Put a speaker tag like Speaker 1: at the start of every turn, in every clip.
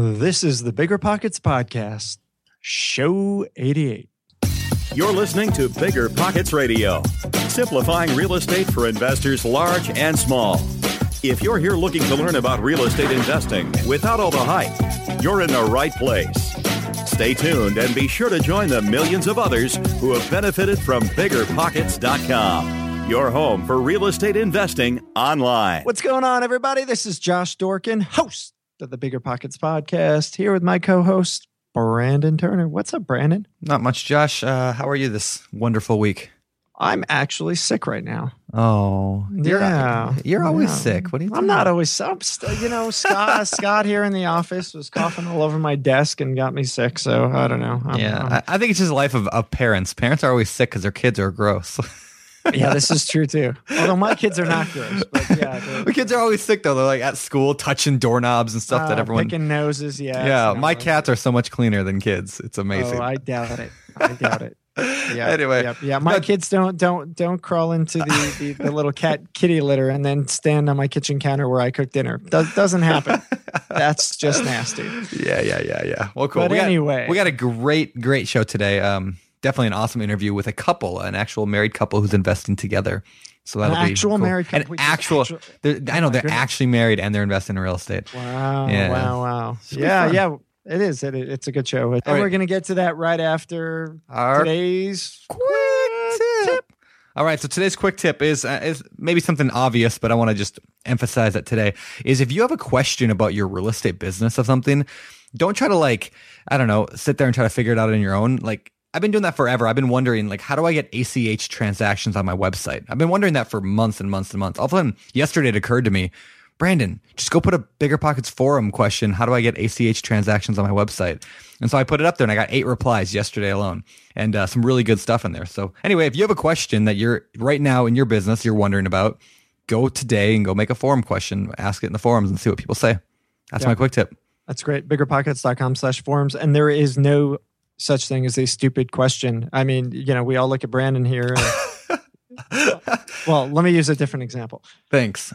Speaker 1: This is the Bigger Pockets Podcast, show 88.
Speaker 2: You're listening to Bigger Pockets Radio, simplifying real estate for investors large and small. If you're here looking to learn about real estate investing without all the hype, you're in the right place. Stay tuned and be sure to join the millions of others who have benefited from biggerpockets.com, your home for real estate investing online.
Speaker 1: What's going on, everybody? This is Josh Dorkin, host the Bigger Pockets Podcast, here with my co host, Brandon Turner. What's up, Brandon?
Speaker 3: Not much, Josh. Uh, how are you this wonderful week?
Speaker 1: I'm actually sick right now.
Speaker 3: Oh, you're,
Speaker 1: yeah,
Speaker 3: you're always
Speaker 1: yeah.
Speaker 3: sick. What do you?
Speaker 1: I'm not always. I'm st- you know, Scott. Scott here in the office was coughing all over my desk and got me sick. So I don't know. I'm,
Speaker 3: yeah,
Speaker 1: I'm-
Speaker 3: I, think it's just the life of, of parents. Parents are always sick because their kids are gross.
Speaker 1: yeah, this is true too. Although my kids are not gross, but yeah,
Speaker 3: the kids are always sick though. They're like at school touching doorknobs and stuff that
Speaker 1: uh,
Speaker 3: everyone.
Speaker 1: picking noses. Yeah,
Speaker 3: yeah, my cats are so much cleaner than kids. It's amazing.
Speaker 1: Oh, I doubt it. I doubt it. Yeah.
Speaker 3: Anyway,
Speaker 1: yeah, yeah. My
Speaker 3: but-
Speaker 1: kids don't don't don't crawl into the, the the little cat kitty litter and then stand on my kitchen counter where I cook dinner. Does, doesn't happen. That's just nasty.
Speaker 3: Yeah, yeah, yeah, yeah. Well, cool.
Speaker 1: But
Speaker 3: we got,
Speaker 1: anyway.
Speaker 3: we got a great, great show today. Um, definitely an awesome interview with a couple, an actual married couple who's investing together. So
Speaker 1: An
Speaker 3: that'll be
Speaker 1: actual
Speaker 3: cool.
Speaker 1: married couple.
Speaker 3: An actual.
Speaker 1: actual-
Speaker 3: I know they're
Speaker 1: goodness.
Speaker 3: actually married and they're investing in real estate.
Speaker 1: Wow!
Speaker 3: Yeah.
Speaker 1: Wow! Wow! Yeah, yeah. It is. It, it's a good show. And
Speaker 3: right.
Speaker 1: we're gonna get to that right after
Speaker 3: Our
Speaker 1: today's
Speaker 3: quick tip. All right, so today's quick tip is uh, is maybe something obvious, but I want to just emphasize that today is if you have a question about your real estate business of something, don't try to like I don't know sit there and try to figure it out on your own. Like I've been doing that forever. I've been wondering like how do I get ACH transactions on my website? I've been wondering that for months and months and months. All of a sudden, yesterday it occurred to me. Brandon, just go put a Bigger Pockets forum question. How do I get ACH transactions on my website? And so I put it up there and I got eight replies yesterday alone and uh, some really good stuff in there. So anyway, if you have a question that you're right now in your business, you're wondering about, go today and go make a forum question, ask it in the forums and see what people say. That's
Speaker 1: Yeah.
Speaker 3: my quick tip.
Speaker 1: That's great. Biggerpockets.com slash forums. And there is no such thing as a stupid question. I mean, you know, we all look at Brandon here. and- well, let me use a different example.
Speaker 3: Thanks.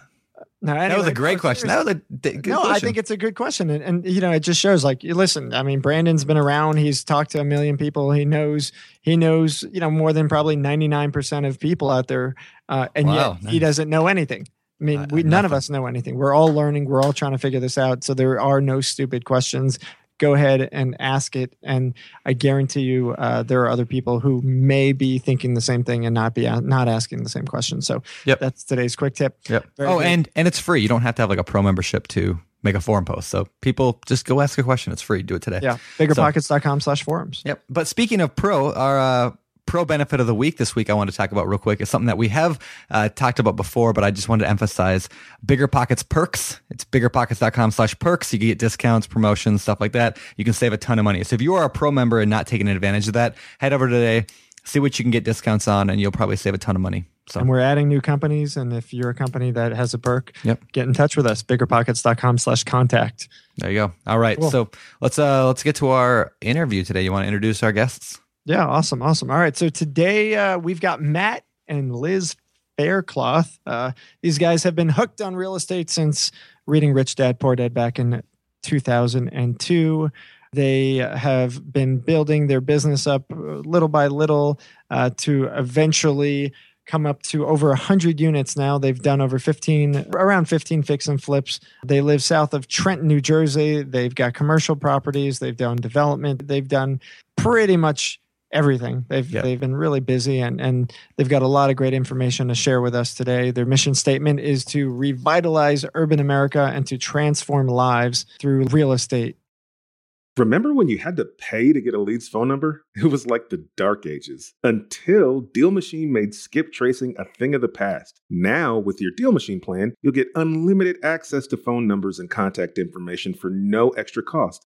Speaker 1: No,
Speaker 3: that was a great question. That was a d- good
Speaker 1: no, I think it's a good question, and, and you know, it just shows like, you listen. I mean, Brandon's been around. He's talked to a million people. He knows. He knows. You know, more than probably ninety nine percent of people out there, uh, and
Speaker 3: Wow,
Speaker 1: yet he doesn't know anything. I mean,
Speaker 3: Uh,
Speaker 1: we none of us know anything. We're all learning. We're all trying to figure this out. So there are no stupid questions. Go ahead and ask it, and I guarantee you, uh, there are other people who may be thinking the same thing and not be not asking the same question. So,
Speaker 3: Yep.
Speaker 1: that's today's quick tip.
Speaker 3: Yep.
Speaker 1: Very
Speaker 3: oh,
Speaker 1: good.
Speaker 3: and and it's free. You don't have to have like a pro membership to make a forum post. So people just go ask a question. It's free. Do it today.
Speaker 1: Yeah, biggerpockets.com slash forums.
Speaker 3: Yep. But speaking of pro, our uh, pro benefit of the week this week, I want to talk about real quick is something that we have uh, talked about before, but I just wanted to emphasize Bigger Pockets perks. It's biggerpockets.com slash perks. You can get discounts, promotions, stuff like that. You can save a ton of money. So if you are a pro member and not taking advantage of that, head over today, see what you can get discounts on, and you'll probably save a ton of money. So
Speaker 1: And we're adding new companies. And if you're a company that has a perk,
Speaker 3: Yep.
Speaker 1: get in touch with us. Biggerpockets.com slash contact.
Speaker 3: there you go. All right.
Speaker 1: Cool.
Speaker 3: So let's uh let's get to our interview today. You want to introduce our guests?
Speaker 1: Yeah, awesome, awesome. All right, so today uh, we've got Matt and Liz Faircloth. Uh, these guys have been hooked on real estate since reading Rich Dad Poor Dad back in 2002. They have been building their business up uh, little by little uh, to eventually come up to over 100 units now. They've done over 15, around 15 fix and flips. They live south of Trenton, New Jersey. They've got commercial properties. They've done development. They've done pretty much everything. They've
Speaker 3: Yeah.
Speaker 1: they've been really busy and and they've got a lot of great information to share with us today. Their mission statement is to revitalize urban America and to transform lives through real estate.
Speaker 4: Remember when you had to pay to get a lead's phone number? It was like the dark ages until Deal Machine made skip tracing a thing of the past. Now, with your Deal Machine plan, you'll get unlimited access to phone numbers and contact information for no extra cost.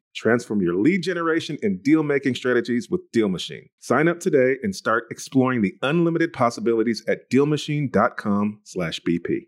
Speaker 4: Transform your lead generation and deal making strategies with Deal Machine. Sign up today and start exploring the unlimited possibilities at DealMachine.com/bp.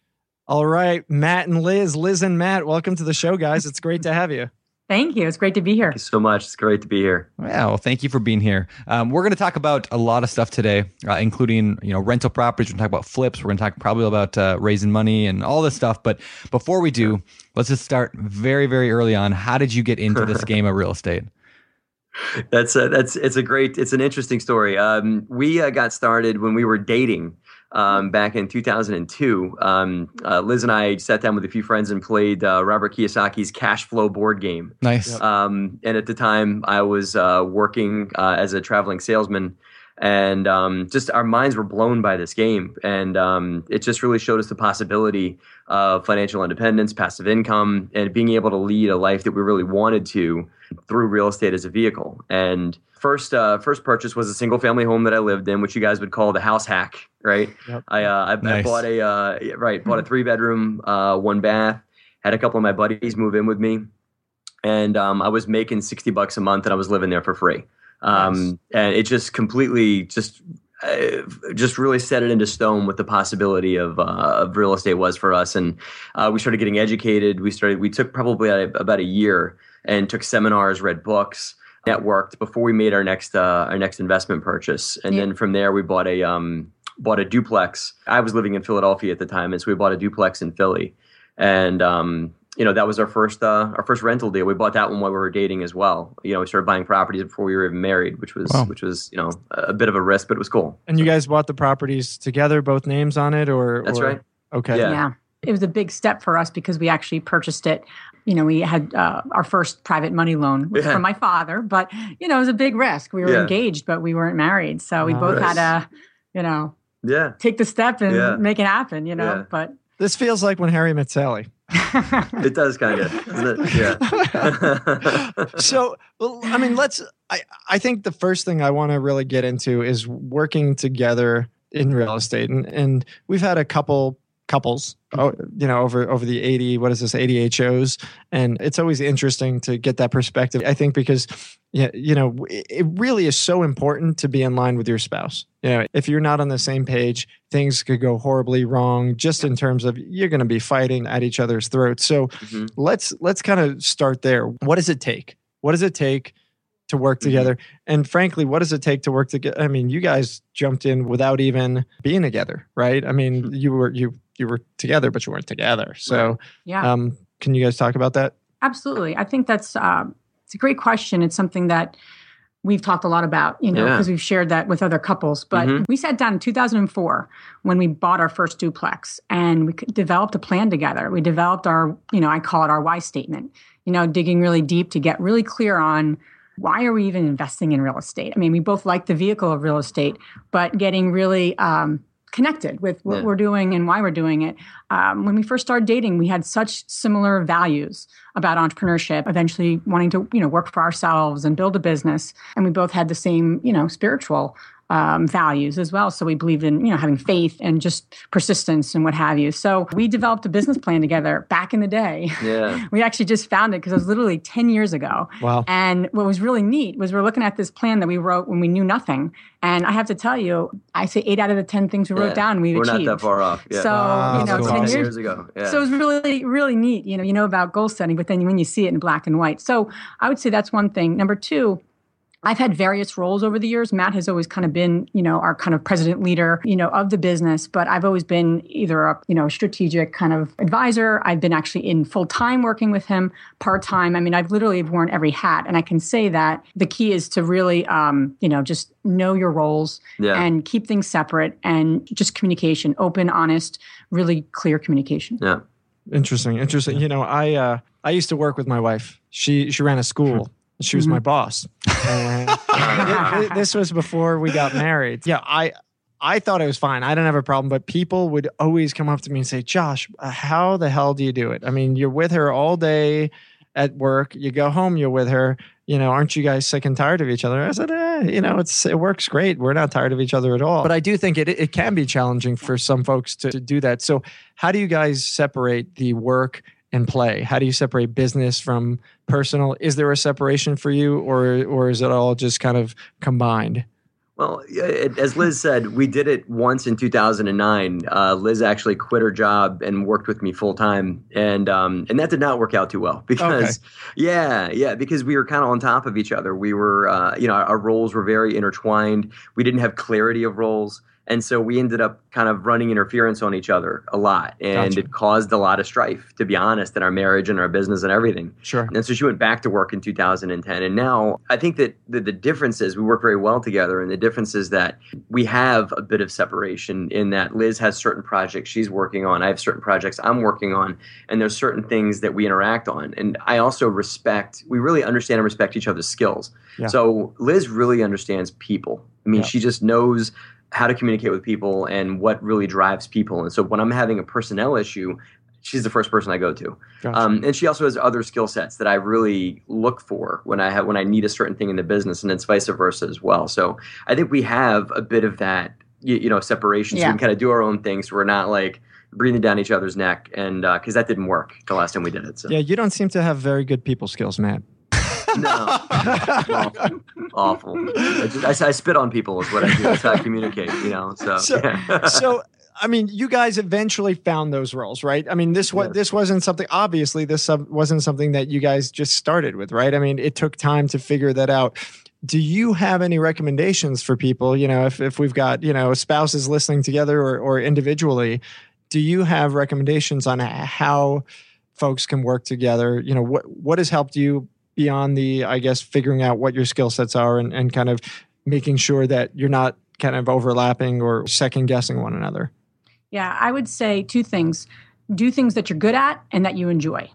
Speaker 1: All right, Matt and Liz, Liz and Matt, welcome to the show, guys. It's great to have you.
Speaker 5: Thank you. It's great to be here.
Speaker 6: Thank you so much. It's great to be here.
Speaker 3: Yeah, well, thank you for being here. Um, we're going to talk about a lot of stuff today, uh, including you know rental properties. We're going to talk about flips. We're going to talk probably about uh, raising money and all this stuff. But before we do, let's just start very, very early on. How did you get into this game of real estate?
Speaker 6: That's a, that's it's a great it's an interesting story. Um, we uh, got started when we were dating um, back in 2002. Um, uh, Liz and I sat down with a few friends and played uh, Robert Kiyosaki's Cash Flow board game.
Speaker 3: Nice.
Speaker 6: Um, and at the time, I was uh, working uh, as a traveling salesman. And um, just our minds were blown by this game. And um, it just really showed us the possibility of financial independence, passive income, and being able to lead a life that we really wanted to through real estate as a vehicle. And first uh, first purchase was a single family home that I lived in, which you guys would call the house hack, right?
Speaker 1: Yep.
Speaker 6: I, uh, I,
Speaker 3: Nice.
Speaker 6: I bought a uh, right bought a three bedroom, uh, one bath. Had a couple of my buddies move in with me, and um, I was making sixty bucks a month, and I was living there for free. Um, And it just completely just. Uh, just really set it into stone what the possibility of, uh, of real estate was for us, and uh, we started getting educated. We started. We took probably a, about a year and took seminars, read books, networked before we made our next uh, our next investment purchase, and
Speaker 5: Yeah.
Speaker 6: then from there we bought a um, bought a duplex. I was living in Philadelphia at the time, and so we bought a duplex in Philly, and um, you know that was our first uh, our first rental deal. We bought that one while we were dating as well. You know, we started buying properties before we were even married, which was
Speaker 3: Wow.
Speaker 6: which was you know a bit of a risk, but it was cool.
Speaker 1: And you guys bought the properties together, both names on it, or
Speaker 6: That's
Speaker 1: or-
Speaker 6: right.
Speaker 1: Okay.
Speaker 6: Yeah.
Speaker 5: Yeah. It was a big step for us because we actually purchased it. You know, we had uh, our first private money loan was
Speaker 6: Yeah.
Speaker 5: from my father, but you know, it was a big risk. We were
Speaker 6: Yeah.
Speaker 5: engaged, but we weren't married, so we both
Speaker 6: Nice.
Speaker 5: had to, you know,
Speaker 6: Yeah,
Speaker 5: take the step and
Speaker 6: Yeah.
Speaker 5: make it happen. You know,
Speaker 6: Yeah.
Speaker 5: but
Speaker 1: This feels like when Harry met Sally.
Speaker 6: it does kind of, doesn't it? Yeah.
Speaker 1: so well, i mean let's i i think the first thing i want to really get into is working together in real estate and and we've had a couple couples oh, you know over over the 80 what is this 80 HOs and it's always interesting to get that perspective i think because yeah you know it really is so important to be in line with your spouse. You know if you're not on the same page things could go horribly wrong just in terms of you're going to be fighting at each other's throats. So
Speaker 6: Mhm.
Speaker 1: let's let's kind of start there. What does it take? What does it take to work
Speaker 6: Mm-hmm.
Speaker 1: together? And frankly what does it take to work together i mean you guys jumped in without even being together right? I mean
Speaker 6: Mhm.
Speaker 1: you were you you were together but you weren't together so
Speaker 5: yeah.
Speaker 1: um can you guys talk about that
Speaker 5: Absolutely. I think that's um, it's a great question. It's something that we've talked a lot about, you know,
Speaker 6: Yeah.
Speaker 5: because we've shared that with other couples. But
Speaker 6: Mhm.
Speaker 5: we sat down in 2004 when we bought our first duplex and we developed a plan together. We developed our, you know, I call it our why statement, you know, digging really deep to get really clear on why are we even investing in real estate? I mean, we both like the vehicle of real estate, but getting really um, connected with what
Speaker 6: Yeah.
Speaker 5: we're doing and why we're doing it. Um, when we first started dating, we had such similar values about entrepreneurship, eventually wanting to, you know, work for ourselves and build a business. And we both had the same, you know, spiritual um, values as well. So we believed in, you know, having faith and just persistence and what have you. So we developed a business plan together back in the day.
Speaker 6: Yeah.
Speaker 5: We actually just found it because it was literally 10 years ago.
Speaker 1: Wow.
Speaker 5: And what was really neat was we're looking at this plan that we wrote when we knew nothing. And I have to tell you, I say eight out of the 10 things we wrote
Speaker 6: Yeah.
Speaker 5: down, we've
Speaker 6: We're
Speaker 5: achieved.
Speaker 6: not that far off. Yeah.
Speaker 5: So,
Speaker 1: Wow,
Speaker 5: you know,
Speaker 1: that's
Speaker 5: 10 years,
Speaker 6: years ago. Yeah.
Speaker 5: so it was really, really neat. You know, you know about goal setting, but then when you see it in black and white. So I would say that's one thing. Number two, I've had various roles over the years. Matt has always kind of been, you know, our kind of president leader, you know, of the business, but I've always been either a, you know, strategic kind of advisor. I've been actually in full time working with him, part time. I mean, I've literally worn every hat. And I can say that the key is to really, um, you know, just know your roles
Speaker 6: Yeah.
Speaker 5: and keep things separate and just communication, open, honest, really clear communication.
Speaker 6: yeah.
Speaker 1: Interesting, interesting. You know, I uh, I used to work with my wife. She she ran a school. She was my boss. And thi- thi- this was before we got married. Yeah, I I thought it was fine. I didn't have a problem, but people would always come up to me and say, "Josh, how the hell do you do it? I mean, you're with her all day at work. You go home, you're with her. You know, aren't you guys sick and tired of each other?" I said, eh, "You know, it's it works great. We're not tired of each other at all." But I do think it it can be challenging for some folks to, to do that. So, how do you guys separate the work and play? How do you separate business from personal? Is there a separation for you, or or is it all just kind of combined?
Speaker 6: Well, it, as Liz said, we did it once in 2009. Uh, Liz actually quit her job and worked with me full time, and um, and that did not work out too well because, yeah, yeah, because we were kind of on top of each other. We were, uh, you know, our, our roles were very intertwined. We didn't have clarity of roles. And so we ended up kind of running interference on each other a lot. And
Speaker 1: Gotcha.
Speaker 6: it caused a lot of strife, to be honest, in our marriage and our business and everything.
Speaker 1: Sure.
Speaker 6: And so she went back to work in 2010. And now I think that the, the difference is we work very well together. And the difference is that we have a bit of separation in that Liz has certain projects she's working on. I have certain projects I'm working on. And there's certain things that we interact on. And I also respect, we really understand and respect each other's skills.
Speaker 1: Yeah.
Speaker 6: So Liz really understands people. I mean,
Speaker 1: Yeah.
Speaker 6: she just knows how to communicate with people and what really drives people. And so when I'm having a personnel issue, she's the first person I go to.
Speaker 1: Gotcha.
Speaker 6: Um, and she also has other skill sets that I really look for when I have when I need a certain thing in the business, and it's vice versa as well. So I think we have a bit of that, you, you know, separation. So
Speaker 5: Yeah.
Speaker 6: we can kind of do our own things. So we're not like breathing down each other's neck, and because that didn't work the last time we did it. So
Speaker 1: yeah, you don't seem to have very good people skills, Matt.
Speaker 6: No, awful, awful. I, just, I, I spit on people is what I do. That's how I communicate. You know, so,
Speaker 1: So-
Speaker 6: yeah.
Speaker 1: so I mean, you guys eventually found those roles, right? I mean, this was
Speaker 6: Yes.
Speaker 1: this wasn't something. Obviously, this sub- wasn't something that you guys just started with, right? I mean, it took time to figure that out. Do you have any recommendations for people? You know, if if we've got you know spouses listening together or or individually, do you have recommendations on how folks can work together? You know, what what has helped you beyond the, I guess, figuring out what your skill sets are and and kind of making sure that you're not kind of overlapping or second guessing one another.
Speaker 5: Yeah, I would say two things do things that you're good at and that you enjoy.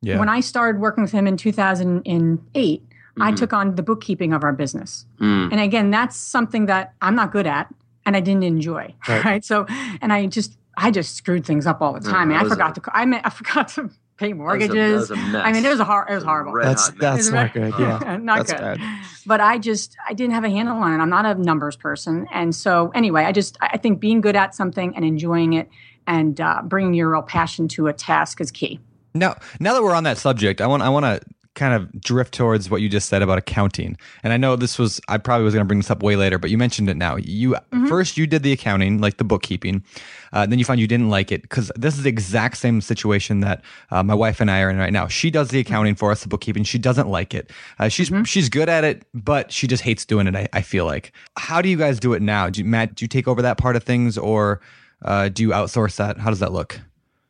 Speaker 3: Yeah.
Speaker 5: When I started working with him in 2008, I
Speaker 6: Mhm.
Speaker 5: took on the bookkeeping of our business.
Speaker 6: Mm.
Speaker 5: And again, that's something that I'm not good at and I didn't enjoy.
Speaker 1: Right.
Speaker 5: Right. So, and I just, I just screwed things up all the
Speaker 6: Yeah,
Speaker 5: time. I, I forgot
Speaker 6: a-
Speaker 5: to, I, mean, I forgot to pay
Speaker 6: That was a- that
Speaker 5: mortgages.
Speaker 6: was a mess.
Speaker 5: I mean, it was a hor- it was horrible.
Speaker 6: Red
Speaker 1: That's that's
Speaker 5: Isn't
Speaker 1: good. Yeah,
Speaker 5: not
Speaker 1: that's
Speaker 5: good.
Speaker 1: bad.
Speaker 5: But I just, I didn't have a handle on it. I'm not a numbers person. And so, anyway, I just, I think being good at something and enjoying it and uh, bringing your real passion to a task is key.
Speaker 3: Now, now that we're on that subject, I want I want to kind of drift towards what you just said about accounting. And I know this was I probably was going to bring this up way later, but you mentioned it now. You first you did the accounting, like the bookkeeping. Uh, then you found you didn't like it because this is the exact same situation that uh, my wife and I are in right now. She does the accounting for us, the bookkeeping. She doesn't like it. Uh, she's she's good at it, but she just hates doing it. I, I feel like. How do you guys do it now? Do you, Matt? Do you take over that part of things, or uh, do you outsource that? How does that look?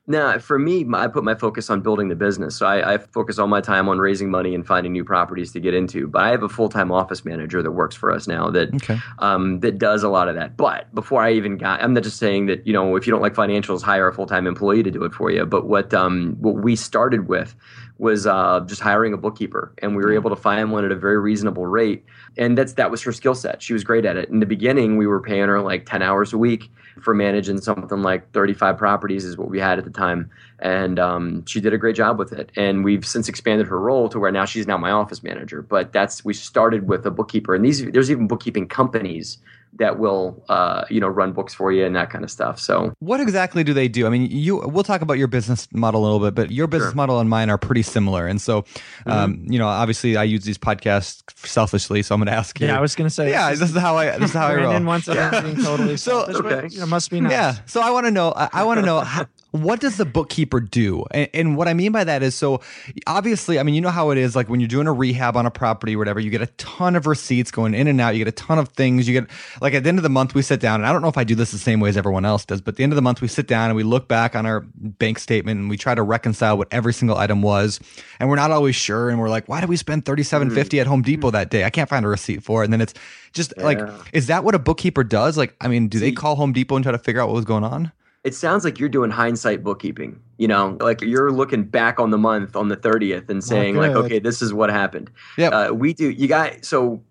Speaker 6: Now, for me, I put my focus on building the business. So I, I, focus all my time on raising money and finding new properties to get into. But I have a full time office manager that works for us now that okay. um, that does a lot of that. But before I even got, I'm not just saying that you know if you don't like financials, hire a full time employee to do it for you. But what um, what we started with was uh, just hiring a bookkeeper, and we were able to find one at a very reasonable rate. And that's that was her skill set. She was great at it. In the beginning, we were paying her like ten hours a week for managing something like 35 properties is what we had at the time and um, she did a great job with it and we've since expanded her role to where now she's now my office manager but that's we started with a bookkeeper and these there's even bookkeeping companies that will uh, you know run books for you and that kind of stuff. So
Speaker 3: what exactly do they do? I mean, you we'll talk about your business model a little bit, but your business sure. model and mine are pretty similar. And so, mm-hmm. um, you know, obviously, I use these podcasts selfishly, so I'm going to ask you.
Speaker 1: Yeah, I was going to say.
Speaker 3: Yeah, this is how I this is how I roll.
Speaker 1: wants yeah. totally so okay. you know, must be nice.
Speaker 3: Yeah, so I want to know. I, I want to know. How, what does the bookkeeper do? And, and, what I mean by that is so obviously, I mean, you know how it is like when you're doing a rehab on a property or whatever, you get a ton of receipts going in and out, you get a ton of things. You get like at the end of the month, we sit down, and I don't know if I do this the same way as everyone else does, but at the end of the month, we sit down and we look back on our bank statement and we try to reconcile what every single item was. And we're not always sure. And we're like, why did we spend thirty seven fifty mm. at Home Depot that day? I can't find a receipt for it. And then it's just yeah. like, is that what a bookkeeper does? Like, I mean, do they call Home Depot and try to figure out what was going on?
Speaker 6: It sounds like you're doing hindsight bookkeeping. You know, like you're looking back on the month on the 30th and saying, like, okay, this is what happened.
Speaker 3: Yeah.
Speaker 6: Uh, we do, you got, so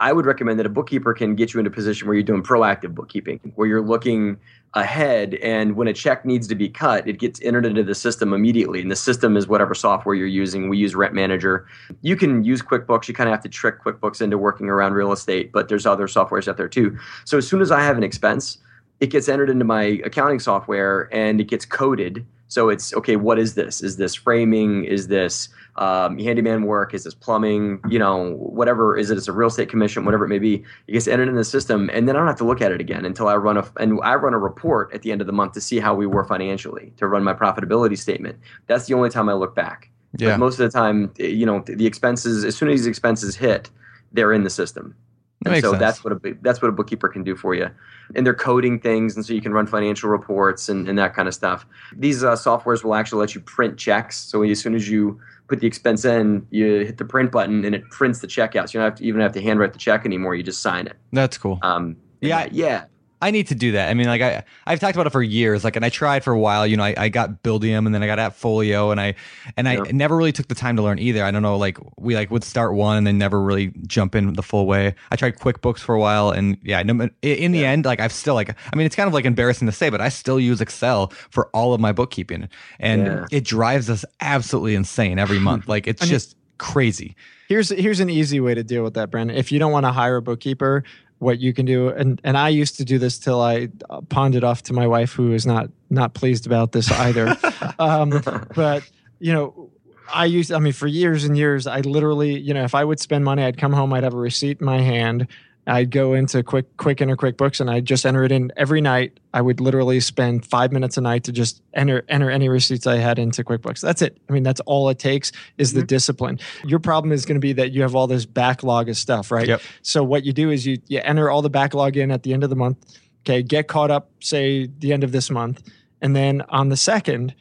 Speaker 6: I would recommend that a bookkeeper can get you into a position where you're doing proactive bookkeeping, where you're looking ahead and when a check needs to be cut, it gets entered into the system immediately. And the system is whatever software you're using. We use Rent Manager. You can use QuickBooks. You kind of have to trick QuickBooks into working around real estate, but there's other softwares out there too. So as soon as I have an expense, it gets entered into my accounting software and it gets coded. So it's okay. What is this? Is this framing? Is this um, handyman work? Is this plumbing? You know, whatever. Is it? It's a real estate commission, whatever it may be. It gets entered in the system, and then I don't have to look at it again until I run a and I run a report at the end of the month to see how we were financially to run my profitability statement. That's the only time I look back. Yeah. But most of the time, you know, the expenses as soon as these expenses hit, they're in the system. That and so sense. that's what a that's what a bookkeeper can do for you, and they're coding things, and so you can run financial reports and, and that kind of stuff. These uh, softwares will actually let you print checks. So as soon as you put the expense in, you hit the print button, and it prints the check out. So you don't have to even have to handwrite the check anymore. You just sign it.
Speaker 3: That's cool.
Speaker 6: Um,
Speaker 3: yeah,
Speaker 6: yeah.
Speaker 3: I need to do that. I mean, like I, I've talked about it for years. Like, and I tried for a while. You know, I, I got Buildium, and then I got Appfolio, and I, and I never really took the time to learn either. I don't know. Like, we like would start one and then never really jump in the full way. I tried QuickBooks for a while, and yeah, in the yeah. end, like I've still like, I mean, it's kind of like embarrassing to say, but I still use Excel for all of my bookkeeping, and yeah. it drives us absolutely insane every month. like, it's I mean, just crazy.
Speaker 1: Here's here's an easy way to deal with that, Brandon. If you don't want to hire a bookkeeper, what you can do. And and I used to do this till I pawned it off to my wife who is not not pleased about this either. Um, but you know I used I mean for years and years I literally you know if I would spend money I'd come home I'd have a receipt in my hand I'd go into quick Quicken or QuickBooks and I'd just enter it in every night. I would literally spend five minutes a night to just enter enter any receipts I had into QuickBooks. That's it. I mean, that's all it takes is mm-hmm. the discipline. Your problem is going to be that you have all this backlog of stuff, right?
Speaker 3: Yep.
Speaker 1: So what you do is you you enter all the backlog in at the end of the month. Okay, get caught up, say the end of this month, and then on the second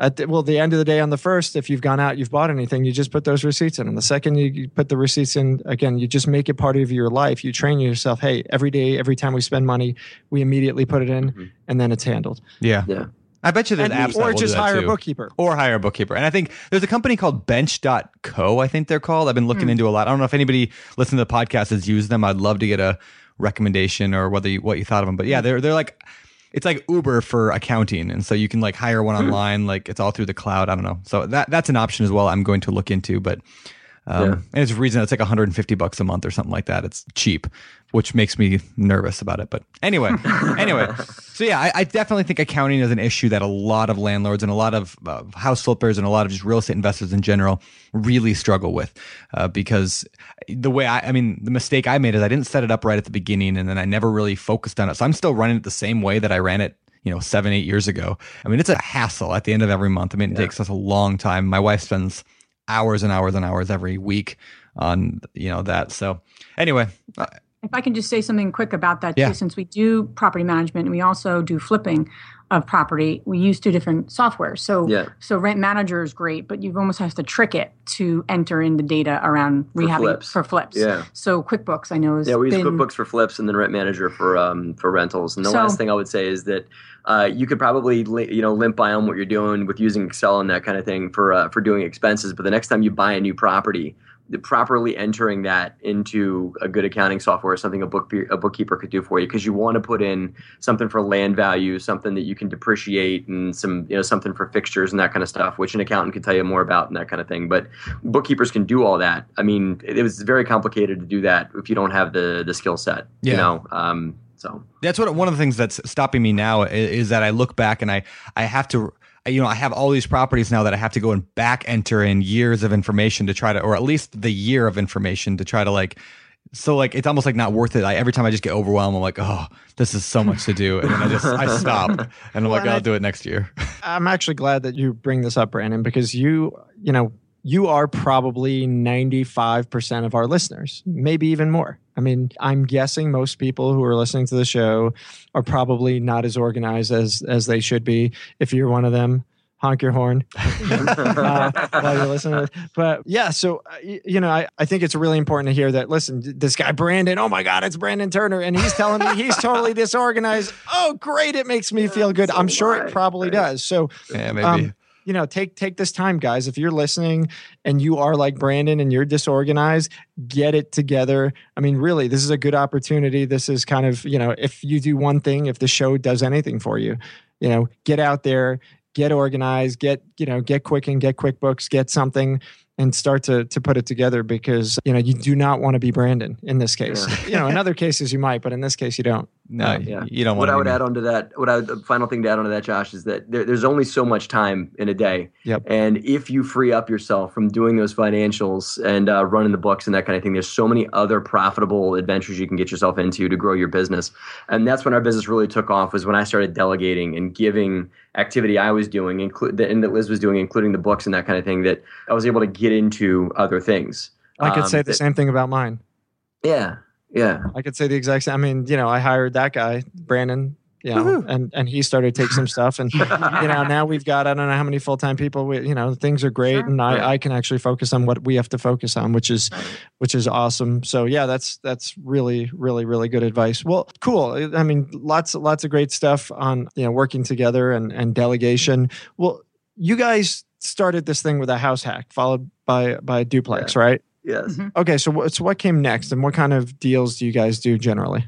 Speaker 1: at the, well, the end of the day on the first, if you've gone out, you've bought anything, you just put those receipts in. And the second you, you put the receipts in, again, you just make it part of your life. You train yourself. Hey, every day, every time we spend money, we immediately put it in, mm-hmm. and then it's handled.
Speaker 3: Yeah. Yeah. I bet you there's and, apps
Speaker 1: or just hire
Speaker 3: too.
Speaker 1: a bookkeeper
Speaker 3: or hire a bookkeeper. And I think there's a company called Bench.co. I think they're called. I've been looking mm. into a lot. I don't know if anybody listening to the podcast has used them. I'd love to get a recommendation or whether you, what you thought of them. But yeah, they're they're like it's like Uber for accounting, and so you can like hire one hmm. online. Like it's all through the cloud. I don't know. So that that's an option as well. I'm going to look into, but um, yeah. and it's a reason it's like 150 bucks a month or something like that. It's cheap which makes me nervous about it. But anyway, anyway, so yeah, I, I, definitely think accounting is an issue that a lot of landlords and a lot of uh, house flippers and a lot of just real estate investors in general really struggle with uh, because the way I, I mean, the mistake I made is I didn't set it up right at the beginning and then I never really focused on it. So I'm still running it the same way that I ran it you know, seven, eight years ago. I mean, it's a hassle at the end of every month. I mean, it yeah. takes us a long time. My wife spends hours and hours and hours every week on, you know, that. So anyway, uh,
Speaker 5: if I can just say something quick about that yeah. too, since we do property management and we also do flipping, of property, we use two different software. So
Speaker 6: Yeah.
Speaker 5: so Rent Manager is great, but you almost have to trick it to enter in the data around
Speaker 6: For
Speaker 5: rehabbing
Speaker 6: flips.
Speaker 5: for flips.
Speaker 6: Yeah.
Speaker 5: So QuickBooks, I know is
Speaker 6: Yeah, we use
Speaker 5: been,
Speaker 6: QuickBooks for flips and then Rent Manager for um, for rentals. And the
Speaker 5: So-
Speaker 6: last thing I would say is that uh, you could probably you know limp by on what you're doing with using Excel and that kind of thing for uh, for doing expenses. But the next time you buy a new property, properly entering that into a good accounting software is something a book a bookkeeper could do for you because you want to put in something for land value, something that you can depreciate, and some you know something for fixtures and that kind of stuff, which an accountant could tell you more about and that kind of thing. But bookkeepers can do all that. I mean, it, it was very complicated to do that if you don't have the the skill set. You know, um, so
Speaker 3: That's what one of the things that's stopping me now is, is that I look back and I I have to you know I have all these properties now that I have to go and back enter in years of information to try to or at least the year of information to try to like so like it's almost like not worth it. I, every time I just get overwhelmed, I'm like, oh, this is so much to do, and then I just I stop and I'm
Speaker 1: Well,
Speaker 3: like, I'll
Speaker 1: I-
Speaker 3: do it next year.
Speaker 1: I'm actually glad that you bring this up, Brandon, because you, you know, you are probably 95% of our listeners, maybe even more. I mean, I'm guessing most people who are listening to the show are probably not as organized as as they should be. If you're one of them, honk your horn uh, while you're listening. But yeah, so uh, you know, I, I think it's really important to hear that. Listen, this guy Brandon, oh my God, it's Brandon Turner, and he's telling me he's totally disorganized. Oh, great! It makes me feel good. I'm sure it probably does. So
Speaker 3: Yeah, maybe.
Speaker 1: um, you know, take take this time, guys. If you're listening and you are like Brandon and you're disorganized, get it together. I mean, really, this is a good opportunity. This is kind of, you know, if you do one thing, if the show does anything for you, you know, get out there, get organized, get, you know, get quick and get QuickBooks, get something and start to to put it together because, you know, you do not want to be Brandon in this case. You know, in other cases you might, but in this case you don't.
Speaker 3: no,
Speaker 6: yeah.
Speaker 3: you don't want to.
Speaker 6: what
Speaker 3: want
Speaker 6: I would add on to that, what I would, the final thing to add on to that, Josh, is that there, there's only so much time in a day.
Speaker 1: Yep.
Speaker 6: And if you free up yourself from doing those financials and uh, running the books and that kind of thing, there's so many other profitable adventures you can get yourself into to grow your business. And that's when our business really took off. Was when I started delegating and giving activity I was doing, include and that Liz was doing, including the books and that kind of thing. That I was able to get into other things.
Speaker 1: I could
Speaker 6: Um,
Speaker 1: say the
Speaker 6: that-
Speaker 1: same thing about mine.
Speaker 6: Yeah. Yeah.
Speaker 1: I could say the exact same. I mean, you know, I hired that guy, Brandon, you know, and and he started to take some stuff, and you know, now we've got I don't know how many full time people. We, you know, things are great,
Speaker 5: Sure.
Speaker 1: and
Speaker 6: Right.
Speaker 1: I I can actually focus on what we have to focus on, which is which is awesome. So yeah, that's that's really really really good advice. Well, cool. I mean, lots lots of great stuff on you know working together and and delegation. Well, you guys started this thing with a house hack, followed by by a duplex, right?
Speaker 6: Yes.
Speaker 5: Mhm.
Speaker 1: Okay, so what so what came next, and what kind of deals do you guys do generally?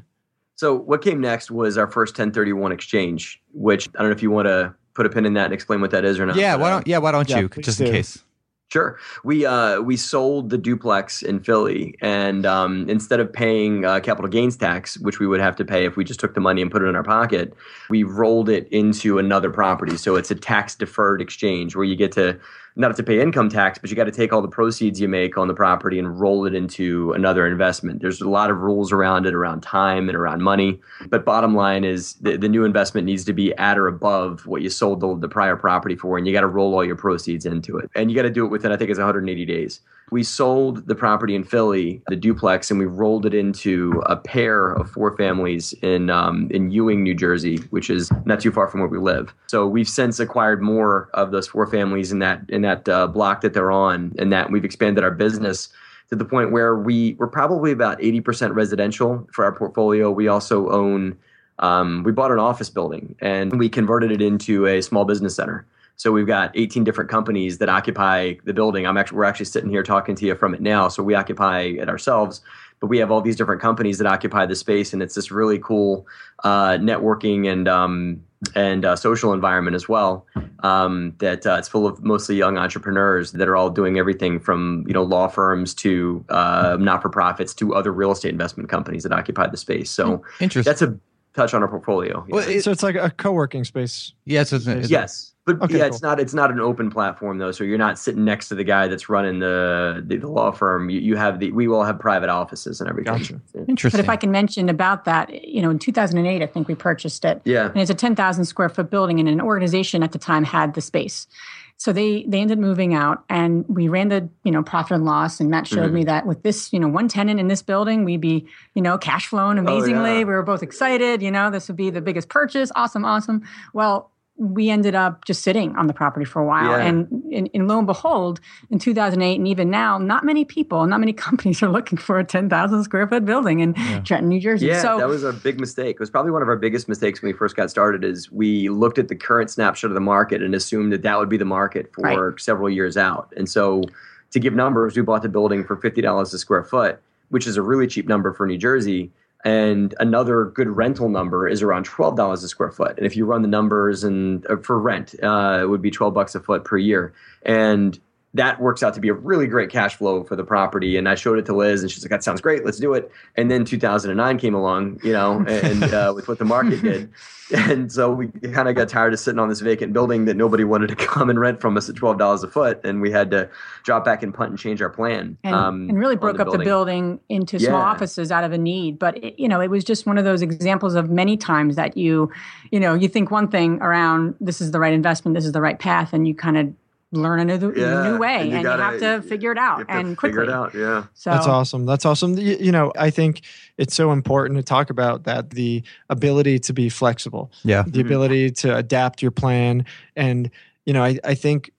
Speaker 6: So what came next was our first 1031 exchange, which I don't know if you want to put a pin in that and explain what that is or not.
Speaker 3: yeah, why don't yeah, why don't
Speaker 1: Yeah,
Speaker 3: you just
Speaker 1: do.
Speaker 3: in case?
Speaker 6: Sure. We uh, we sold the duplex in Philly, and um, instead of paying uh, capital gains tax, which we would have to pay if we just took the money and put it in our pocket, we rolled it into another property. So it's a tax deferred exchange where you get to not have to pay income tax, but you got to take all the proceeds you make on the property and roll it into another investment. There's a lot of rules around it, around time and around money. But bottom line is the, the new investment needs to be at or above what you sold the, the prior property for, and you got to roll all your proceeds into it. And you got to do it within, I think it's 180 days. We sold the property in Philly, the duplex, and we rolled it into a pair of four families in um, in Ewing, New Jersey, which is not too far from where we live. So we've since acquired more of those four families in that in that uh, block that they're on, and that we've expanded our business to the point where we we're probably about 80% residential for our portfolio. We also own um, we bought an office building and we converted it into a small business center. So we've got 18 different companies that occupy the building. I'm actually we're actually sitting here talking to you from it now. So we occupy it ourselves, but we have all these different companies that occupy the space, and it's this really cool uh, networking and um, and uh, social environment as well. Um, that uh, it's full of mostly young entrepreneurs that are all doing everything from you know law firms to uh, not for profits to other real estate investment companies that occupy the space. So
Speaker 3: Interesting.
Speaker 6: that's a touch on our portfolio.
Speaker 3: Well, it-
Speaker 1: so it's like a co-working space.
Speaker 3: Yes, it's, it's,
Speaker 6: yes, but
Speaker 1: Okay,
Speaker 6: yeah, it's not it's not an open platform though. So you're not sitting next to the guy that's running the the, the law firm. You, you have the we will have private offices and everything.
Speaker 1: Gotcha.
Speaker 3: interesting.
Speaker 5: But if I can mention about that, you know, in 2008, I think we purchased it.
Speaker 6: Yeah.
Speaker 5: And it's a 10,000 square foot building, and an organization at the time had the space. So they they ended up moving out, and we ran the you know profit and loss. And Matt showed
Speaker 6: Mhm.
Speaker 5: me that with this you know one tenant in this building, we'd be you know cash flowing amazingly.
Speaker 6: Oh, yeah.
Speaker 5: We were both excited. You know, this would be the biggest purchase. Awesome, awesome. Well, we ended up just sitting on the property for a while.
Speaker 6: Yeah.
Speaker 5: And, and, and lo and behold, in 2008 and even now, not many people, not many companies are looking for a 10,000 square foot building in Trenton, New Jersey.
Speaker 6: Yeah,
Speaker 5: so
Speaker 6: that was a big mistake. It was probably one of our biggest mistakes when we first got started. Is we looked at the current snapshot of the market and assumed that that would be the market for
Speaker 5: Right.
Speaker 6: several years out. And so, to give numbers, we bought the building for fifty dollars a square foot, which is a really cheap number for New Jersey. And another good rental number is around twelve dollars a square foot. And if you run the numbers and uh, for rent, uh, it would be twelve bucks a foot per year. And that works out to be a really great cash flow for the property. And I showed it to Liz, and she's like, "That sounds great. Let's do it." And then 2009 came along, you know, and uh, with what the market did, and so we kind of got tired of sitting on this vacant building that nobody wanted to come and rent from us at twelve dollars a foot, and we had to drop back and punt and change our plan.
Speaker 5: and,
Speaker 6: um,
Speaker 5: and really broke up the building into small
Speaker 6: Yeah.
Speaker 5: offices out of a need but it, you know it was just one of those examples of many times that you you know you think one thing around this is the right investment this is the right path and you kind of learn a new,
Speaker 6: Yeah,
Speaker 5: new way
Speaker 6: and
Speaker 5: and
Speaker 6: you
Speaker 5: you,
Speaker 6: gotta-
Speaker 5: have to figure it out
Speaker 6: You have to
Speaker 5: and quickly
Speaker 6: figure it out. Yeah.
Speaker 5: so
Speaker 1: That's awesome. That's awesome. You, you know, I think it's so important to talk about that the ability to be flexible,
Speaker 3: Yeah.
Speaker 1: the
Speaker 6: Mhm.
Speaker 1: ability to adapt your plan. And, you know, I, I think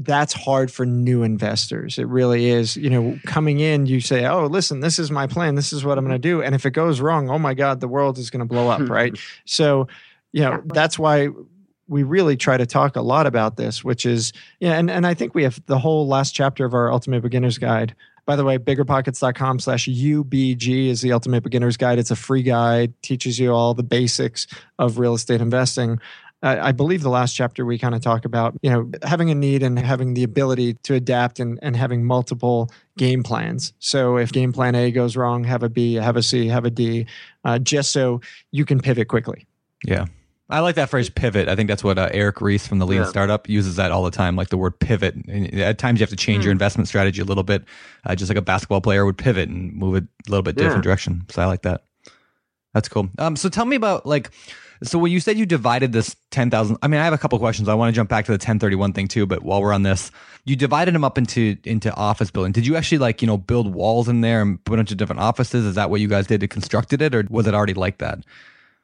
Speaker 1: that's hard for new investors. It really is. You know, coming in, you say, oh, listen, this is my plan. This is what I'm going to do. And if it goes wrong, oh my God, the world is going to blow up, right? So, you know, that's why we really try to talk a lot about this, which is, yeah, and, and I think we have the whole last chapter of our Ultimate Beginner's Guide. By the way, biggerpockets.com slash UBG is the Ultimate Beginner's Guide. It's a free guide, teaches you all the basics of real estate investing. I believe the last chapter we kind of talk about, you know, having a need and having the ability to adapt and, and having multiple game plans. So if game plan A goes wrong, have a B, have a C, have a D, uh, just so you can pivot quickly.
Speaker 3: Yeah. I like that phrase pivot. I think that's what uh, Eric Ries from the Lean
Speaker 6: Yeah.
Speaker 3: Startup uses that all the time, like the word pivot. And at times you have to change your investment strategy a little bit, uh, just like a basketball player would pivot and move it a little bit different
Speaker 6: Yeah.
Speaker 3: direction. So I like that. That's cool. Um, so tell me about like, so when you said you divided this 10,000, I mean, I have a couple questions. I want to jump back to the 1031 thing too, but while we're on this, you divided them up into, into office building. Did you actually like, you know, build walls in there and put a bunch of different offices? Is that what you guys did to constructed it or was it already like that?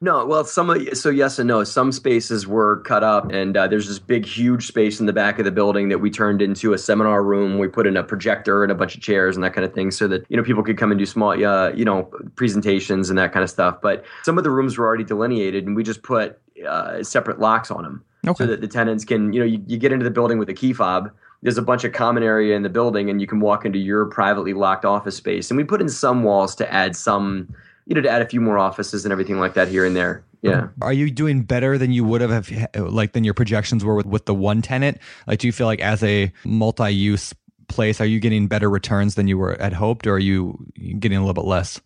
Speaker 6: No, well, some of so yes and no. Some spaces were cut up, and uh, there's this big, huge space in the back of the building that we turned into a seminar room. We put in a projector and a bunch of chairs and that kind of thing, so that you know people could come and do small, uh, you know, presentations and that kind of stuff. But some of the rooms were already delineated, and we just put uh, separate locks on them, so that the tenants can, you know, you, you get into the building with a key fob. There's a bunch of common area in the building, and you can walk into your privately locked office space. And we put in some walls to add some, you know, to add a few more offices and everything like that here and there. Yeah.
Speaker 3: Are you doing better than you would have, like, than your projections were with, with the one tenant? Like, do you feel like as a multi-use place, are you getting better returns than you were had hoped, or are you getting a little bit less?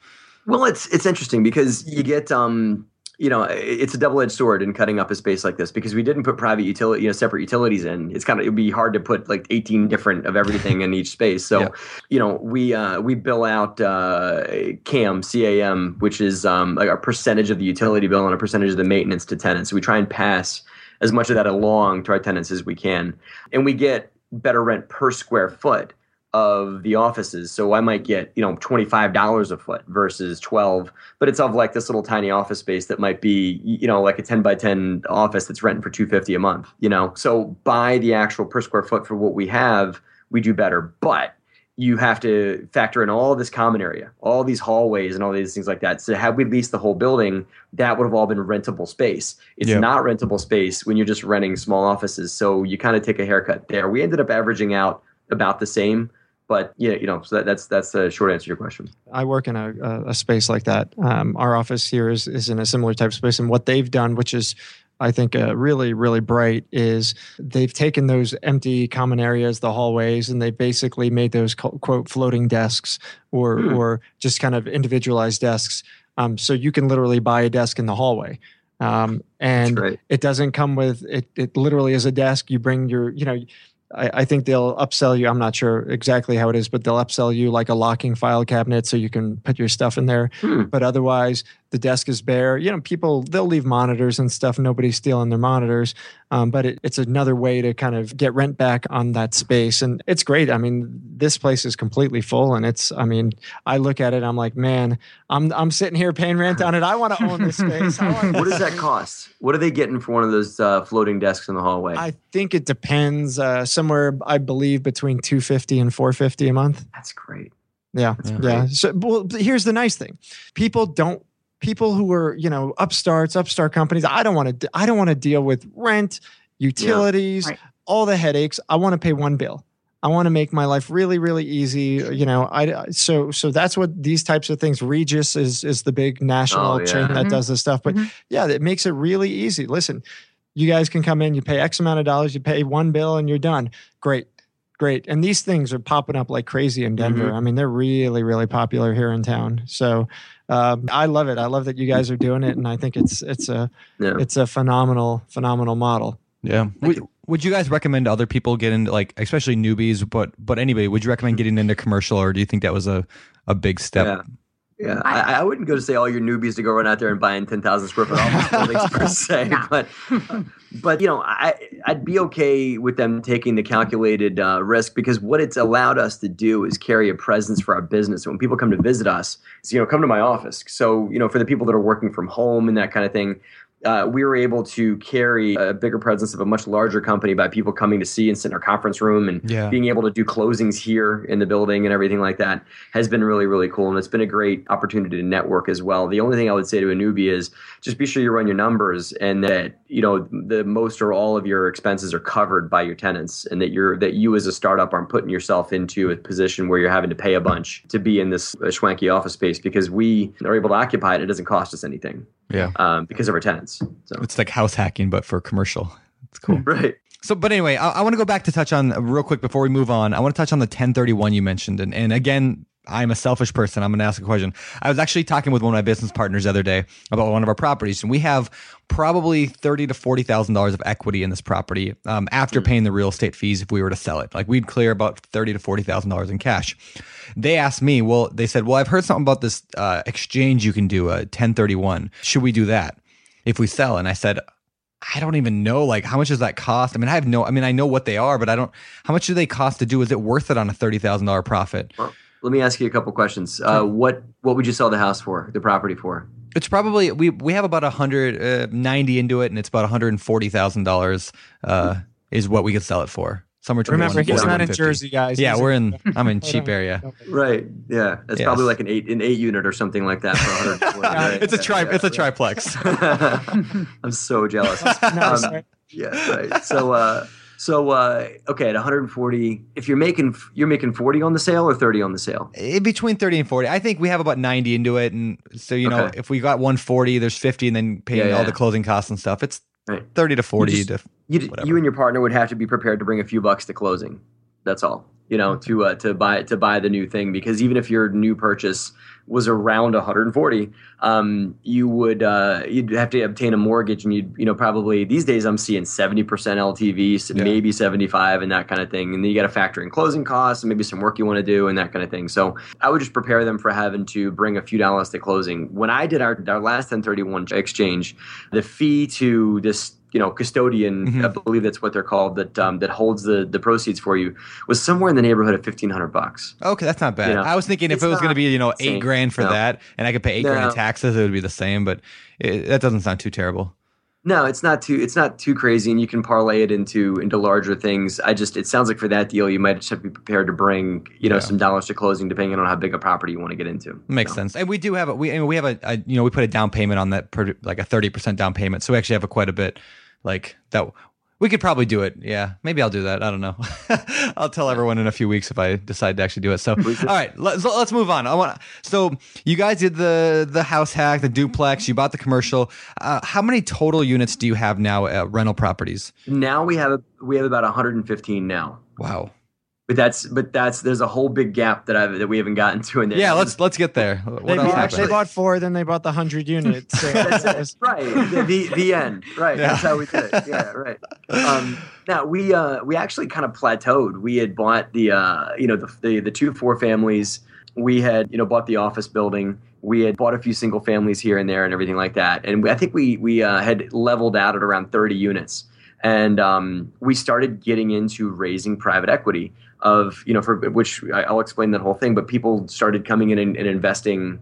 Speaker 6: Well, it's it's interesting because you get um you know it's a double edged sword in cutting up a space like this because we didn't put private utility you know separate utilities in. It's kind of it'd be hard to put like eighteen different of everything in each space. So
Speaker 3: Yeah.
Speaker 6: you know we uh, we bill out uh, CAM CAM which is um like a percentage of the utility bill and a percentage of the maintenance to tenants. So we try and pass as much of that along to our tenants as we can, and we get better rent per square foot of the offices. So I might get, you know, $25 a foot versus 12, but it's of like this little tiny office space that might be, you know, like a 10 by 10 office that's renting for 250 a month, you know? So by the actual per square foot for what we have, we do better. But you have to factor in all this common area, all these hallways and all these things like that. So had we leased the whole building, that would have all been rentable space. It's not rentable space when you're just renting small offices. So you kind of take a haircut there. We ended up averaging out about the same, but yeah, you know, so that, that's that's the short answer to your question.
Speaker 1: I work in a, a, a space like that. Um, our office here is, is in a similar type of space. And what they've done, which is, I think, uh, really, really bright, is they've taken those empty common areas, the hallways, and they basically made those quote floating desks or,
Speaker 6: Hmm.
Speaker 1: or just kind of individualized desks. Um, so you can literally buy a desk in the hallway. Um, and
Speaker 6: right.
Speaker 1: it doesn't come with it it literally is a desk you bring your you know I, I think they'll upsell you. I'm not sure exactly how it is but they'll upsell you like a locking file cabinet so you can put your stuff in there.
Speaker 6: Hmm.
Speaker 1: but otherwise the desk is bare. You know people they'll leave monitors and stuff. Nobody's stealing their monitors um, but it, it's another way to kind of get rent back on that space, and it's great. I mean, this place is completely full, and it's. I mean, I look at it, I'm like, man, I'm I'm sitting here paying rent on it. I want to own this space.
Speaker 6: What does that cost? What are they getting for one of those uh, floating desks in the hallway?
Speaker 1: I think it depends. Uh, somewhere, I believe, between two fifty and four fifty a month.
Speaker 6: That's great.
Speaker 1: Yeah,
Speaker 3: Yeah.
Speaker 1: yeah. So, well, here's the nice thing: people don't. People who are, you know, upstarts, upstart companies. I don't want to. I don't want to deal with rent, utilities,
Speaker 5: Right.
Speaker 1: all the headaches. I want to pay one bill. I want to make my life really, really easy. You know, I so so that's what these types of things. Regus is is the big national
Speaker 6: Oh, yeah.
Speaker 1: chain that
Speaker 5: Mhm.
Speaker 1: does this stuff. But
Speaker 5: Mhm.
Speaker 1: yeah, it makes it really easy. Listen, you guys can come in, you pay X amount of dollars, you pay one bill, and you're done. Great, great. And these things are popping up like crazy in Denver. I mean, they're really, really popular here in town. So um, I love it. I love that you guys are doing it, and I think it's it's a
Speaker 6: Yeah.
Speaker 1: it's a phenomenal phenomenal model.
Speaker 3: Yeah. Would, would you guys recommend other people get into like, especially newbies, but but anybody? Would you recommend getting into commercial, or do you think that was a a big step?
Speaker 6: Yeah. Yeah, I, I wouldn't go to say all your newbies to go run out there and buying ten thousand square foot office buildings per se,
Speaker 5: No.
Speaker 6: but but you know I I'd be okay with them taking the calculated uh, risk because what it's allowed us to do is carry a presence for our business. So When people come to visit us, you know, come to my office. So you know, for the people that are working from home and that kind of thing, uh, we were able to carry a bigger presence of a much larger company by people coming to see and sit in our conference room and
Speaker 3: Yeah.
Speaker 6: being able to do closings here in the building and everything like that has been really really cool and it's been a great opportunity to network as well the only thing i would say to a newbie is just be sure you run your numbers and that you know the most or all of your expenses are covered by your tenants and that you're that you as a startup aren't putting yourself into a position where you're having to pay a bunch to be in this uh, schwanky office space because we are able to occupy it it doesn't cost us anything
Speaker 3: Yeah.
Speaker 6: um, because of our tenants so
Speaker 3: It's like house hacking, but for commercial. It's cool.
Speaker 6: right
Speaker 3: So, but anyway, I, I want to go back to touch on uh, real quick before we move on. I want to touch on the 1031 you mentioned, and and again. I'm a selfish person. I'm going to ask a question. I was actually talking with one of my business partners the other day about one of our properties, and we have probably thirty to forty thousand dollars of equity in this property um, after paying the real estate fees if we were to sell it. Like we'd clear about thirty to forty thousand dollars in cash. They asked me, well, they said, well, I've heard something about this uh, exchange you can do a 1031. Should we do that if we sell? And I said, I don't even know like how much does that cost? I mean, I have no I mean I know what they are, but I don't how much do they cost to do? Is it worth it on a thirty thousand dollar profit?
Speaker 6: let me ask you a couple questions uh, what what would you sell the house for the property for
Speaker 3: It's probably we we have about a hundred uh, into it and it's about one hundred and forty thousand dollars uh is what we could sell it for. Somewhere between
Speaker 1: Remember,
Speaker 3: 140
Speaker 1: he's not in Jersey, guys.
Speaker 3: Yeah,
Speaker 1: He's
Speaker 3: we're in I'm in cheap area.
Speaker 6: Right. Yeah. it's
Speaker 3: Yes.
Speaker 6: probably like an eight an eight unit or something like that. For 140, right?
Speaker 3: It's a
Speaker 6: Yeah,
Speaker 3: tri
Speaker 6: yeah,
Speaker 3: it's a triplex.
Speaker 6: I'm so jealous.
Speaker 1: Nice,
Speaker 6: Um, yeah. Right. So uh, so uh, okay, at 140, if you're making you're making 40 on the sale or 30 on the sale.
Speaker 3: In between 30 and 40. I think we have about 90 into it and so you know,
Speaker 6: Okay.
Speaker 3: if we got 140, there's 50 and then paying
Speaker 6: Yeah,
Speaker 3: all the closing costs and stuff. It's
Speaker 6: Right.
Speaker 3: 30 to 40
Speaker 6: just-
Speaker 3: to
Speaker 6: You you and your partner would have to be prepared to bring a few bucks to closing. That's all. You know, to uh, to buy to buy the new thing because even if your new purchase was around 140, um, you would uh, you'd have to obtain a mortgage and you'd you know probably these days I'm seeing 70% LTV, so
Speaker 3: Yeah.
Speaker 6: maybe 75 and that kind of thing, and then you got to factor in closing costs and maybe some work you want to do and that kind of thing. So I would just prepare them for having to bring a few dollars to closing. When I did our our last 1031 exchange, the fee to this you know custodian
Speaker 3: Mhm.
Speaker 6: i believe that's what they're called that um, that holds the the proceeds for you was somewhere in the neighborhood of 1500 bucks
Speaker 3: Okay, that's not bad.
Speaker 6: You know,
Speaker 3: I was thinking if it was going to be, you know,
Speaker 6: insane.
Speaker 3: eight grand for
Speaker 6: No.
Speaker 3: that, and I could pay eight grand in taxes, it would be the same. But it, that doesn't sound too terrible.
Speaker 6: No it's not too it's not too crazy and you can parlay it into into larger things i just it sounds like for that deal you might just have to be prepared to bring you know
Speaker 3: Yeah.
Speaker 6: some dollars to closing depending on how big a property you want to get into
Speaker 3: Makes
Speaker 6: So,
Speaker 3: sense. And we do have a we we have a, a you know we put a down payment on that per, like a thirty percent down payment, so we actually have a quite a bit like that. We could probably do it. Yeah, maybe I'll do that. I don't know. I'll tell everyone in a few weeks if I decide to actually do it. So, all right, let's let's move on. I want. So, you guys did the the house hack, the duplex. You bought the commercial. Uh, how many total units do you have now at rental properties?
Speaker 6: now we have we have about 115 now
Speaker 3: Wow.
Speaker 6: But that's but that's there's a whole big gap that I've that we haven't gotten to in there.
Speaker 3: Yeah, let's let's get there. What
Speaker 1: They
Speaker 3: else
Speaker 1: bought,
Speaker 3: happened?
Speaker 1: they bought four, then they bought the hundred units. So
Speaker 6: That's
Speaker 1: that
Speaker 6: right. The, the the end. Right.
Speaker 3: Yeah.
Speaker 6: That's how we did it. Yeah. Right. Um, now we uh, we actually kind of plateaued. We had bought the uh, you know the, the the two four families. We had you know bought the office building. We had bought a few single families here and there and everything like that. And we, I think we we uh, had leveled out at around thirty units. And um, we started getting into raising private equity of you know for which I'll explain that whole thing. But people started coming in and, and investing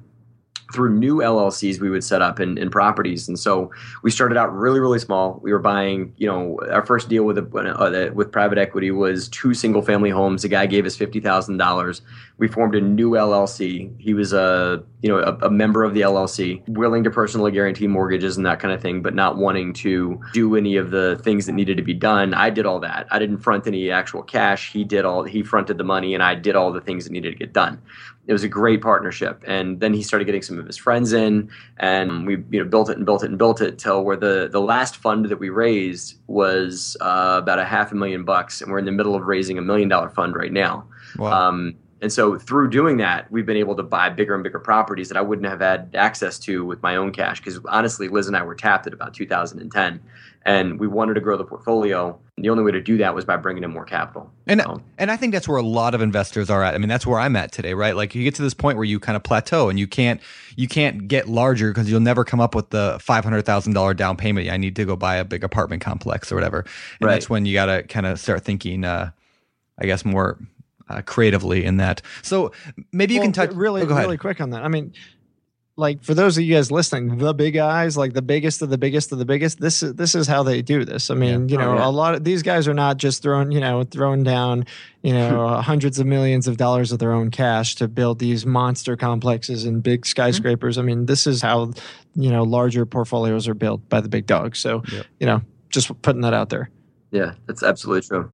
Speaker 6: through new LLCs we would set up in, in properties. And so we started out really, really small. We were buying, you know, our first deal with a, uh, with private equity was two single family homes. The guy gave us fifty thousand dollars. We formed a new LLC. He was a, you know, a, a, member of the LLC, willing to personally guarantee mortgages and that kind of thing, but not wanting to do any of the things that needed to be done. I did all that. I didn't front any actual cash. He did all. He fronted the money, and I did all the things that needed to get done it was a great partnership. And then he started getting some of his friends in, and we you know built it and built it and built it till where the the last fund that we raised was uh, about a half a million bucks, and we're in the middle of raising a million dollar fund right now. Wow. Um, and so through doing that, we've been able to buy bigger and bigger properties that I wouldn't have had access to with my own cash. Because honestly, Liz and I were tapped at about 2010, and we wanted to grow the portfolio. The only way to do that was by bringing in more capital.
Speaker 3: And so. and I think that's where a lot of investors are at. I mean, that's where I'm at today, right? Like you get to this point where you kind of plateau and you can't you can't get larger because you'll never come up with the five hundred thousand dollar down payment. I need to go buy a big apartment complex or whatever. And right. that's when you got to kind of start thinking. Uh, I guess more uh, creatively in that. So maybe you well, can touch
Speaker 1: really, oh, really quick on that. I mean, like for those of you guys listening, the big guys, like the biggest of the biggest of the biggest, this is this is how they do this. I mean, yeah. you know, oh, yeah. a lot of these guys are not just throwing, you know, throwing down, you know, hundreds of millions of dollars of their own cash to build these monster complexes and big mm-hmm. skyscrapers. Mm-hmm. I mean, this is how you know larger portfolios are built by the big dogs. So, yep. you know, just putting that out there.
Speaker 6: Yeah, that's absolutely true.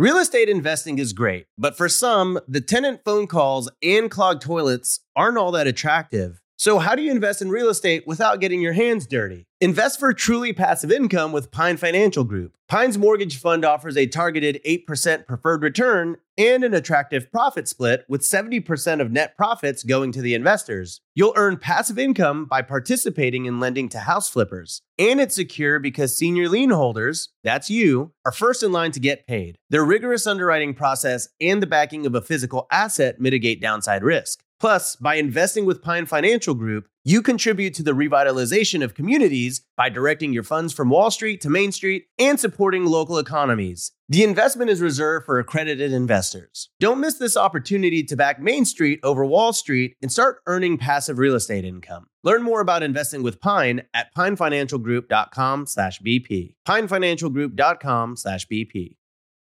Speaker 7: Real estate investing is great, but for some, the tenant phone calls and clogged toilets aren't all that attractive. So, how do you invest in real estate without getting your hands dirty? Invest for truly passive income with Pine Financial Group. Pine's mortgage fund offers a targeted 8% preferred return and an attractive profit split with 70% of net profits going to the investors. You'll earn passive income by participating in lending to house flippers. And it's secure because senior lien holders, that's you, are first in line to get paid. Their rigorous underwriting process and the backing of a physical asset mitigate downside risk. Plus, by investing with Pine Financial Group, you contribute to the revitalization of communities by directing your funds from Wall Street to Main Street and supporting local economies. The investment is reserved for accredited investors. Don't miss this opportunity to back Main Street over Wall Street and start earning passive real estate income. Learn more about investing with Pine at pinefinancialgroup.com/bp. pinefinancialgroup.com/bp.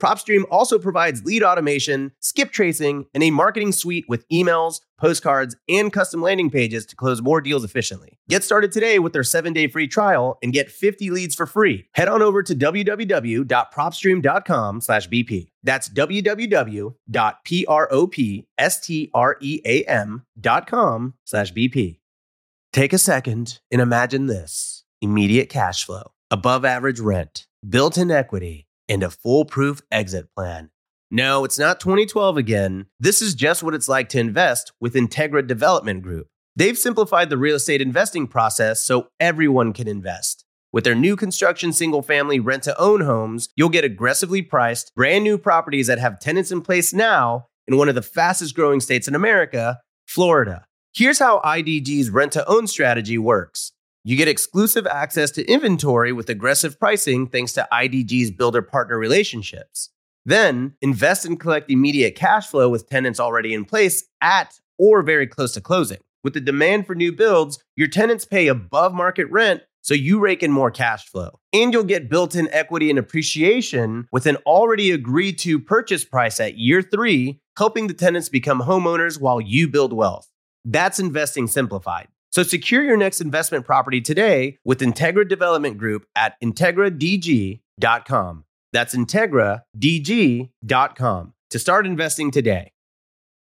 Speaker 7: PropStream also provides lead automation, skip tracing, and a marketing suite with emails, postcards, and custom landing pages to close more deals efficiently. Get started today with their 7-day free trial and get 50 leads for free. Head on over to www.propstream.com slash BP. That's www.propstream.com/bp. Take a second and imagine this: immediate cash flow, above average rent, built-in equity and a foolproof exit plan. No, it's not 2012 again. This is just what it's like to invest with Integra Development Group. They've simplified the real estate investing process so everyone can invest. With their new construction single family rent to own homes, you'll get aggressively priced, brand new properties that have tenants in place now in one of the fastest growing states in America, Florida. Here's how IDG's rent to own strategy works. You get exclusive access to inventory with aggressive pricing thanks to IDG's builder partner relationships. Then invest and collect immediate cash flow with tenants already in place at or very close to closing. With the demand for new builds, your tenants pay above market rent, so you rake in more cash flow. And you'll get built in equity and appreciation with an already agreed to purchase price at year three, helping the tenants become homeowners while you build wealth. That's investing simplified. So secure your next investment property today with Integra Development Group at IntegraDG.com. That's IntegraDG.com to start investing today.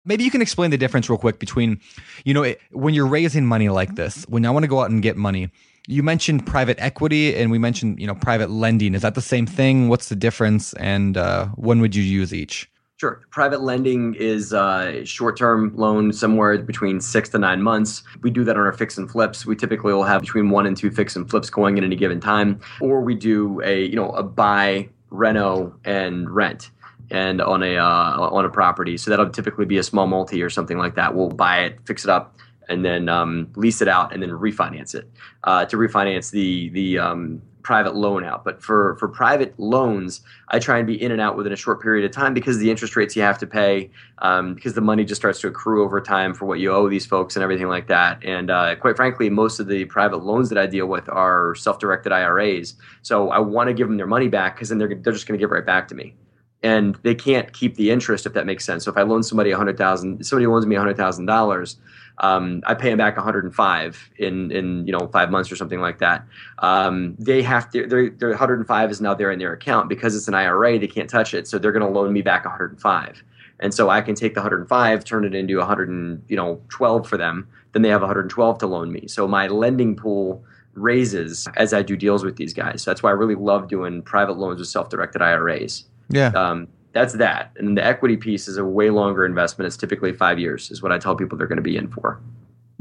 Speaker 3: Maybe you can explain the difference real quick between, you know, it, when you're raising money like this, when I want to go out and get money, you mentioned private equity and we mentioned, you know, private lending. Is that the same thing? What's the difference? And uh, when would you use each?
Speaker 6: Sure. Private lending is uh, short-term loan somewhere between six to nine months. We do that on our fix and flips. We typically will have between one and two fix and flips going in any given time, or we do a you know a buy, reno, and rent and on a uh, on a property. So that'll typically be a small multi or something like that. We'll buy it, fix it up, and then um, lease it out, and then refinance it uh, to refinance the the um, private loan out. But for for private loans, I try and be in and out within a short period of time because the interest rates you have to pay, um, because the money just starts to accrue over time for what you owe these folks and everything like that. And uh, quite frankly, most of the private loans that I deal with are self-directed IRAs. So I want to give them their money back because then they're they're just going to give it right back to me and they can't keep the interest if that makes sense. So if I loan somebody a hundred thousand, somebody loans me a hundred thousand dollars, um, I pay them back 105 in in you know five months or something like that. Um, they have to their their 105 is now there in their account because it's an IRA. They can't touch it, so they're going to loan me back 105, and so I can take the 105, turn it into 100 and you know 12 for them. Then they have 112 to loan me. So my lending pool raises as I do deals with these guys. So that's why I really love doing private loans with self-directed IRAs.
Speaker 3: Yeah.
Speaker 6: Um, that's that. And the equity piece is a way longer investment. It's typically five years, is what I tell people they're going to be in for.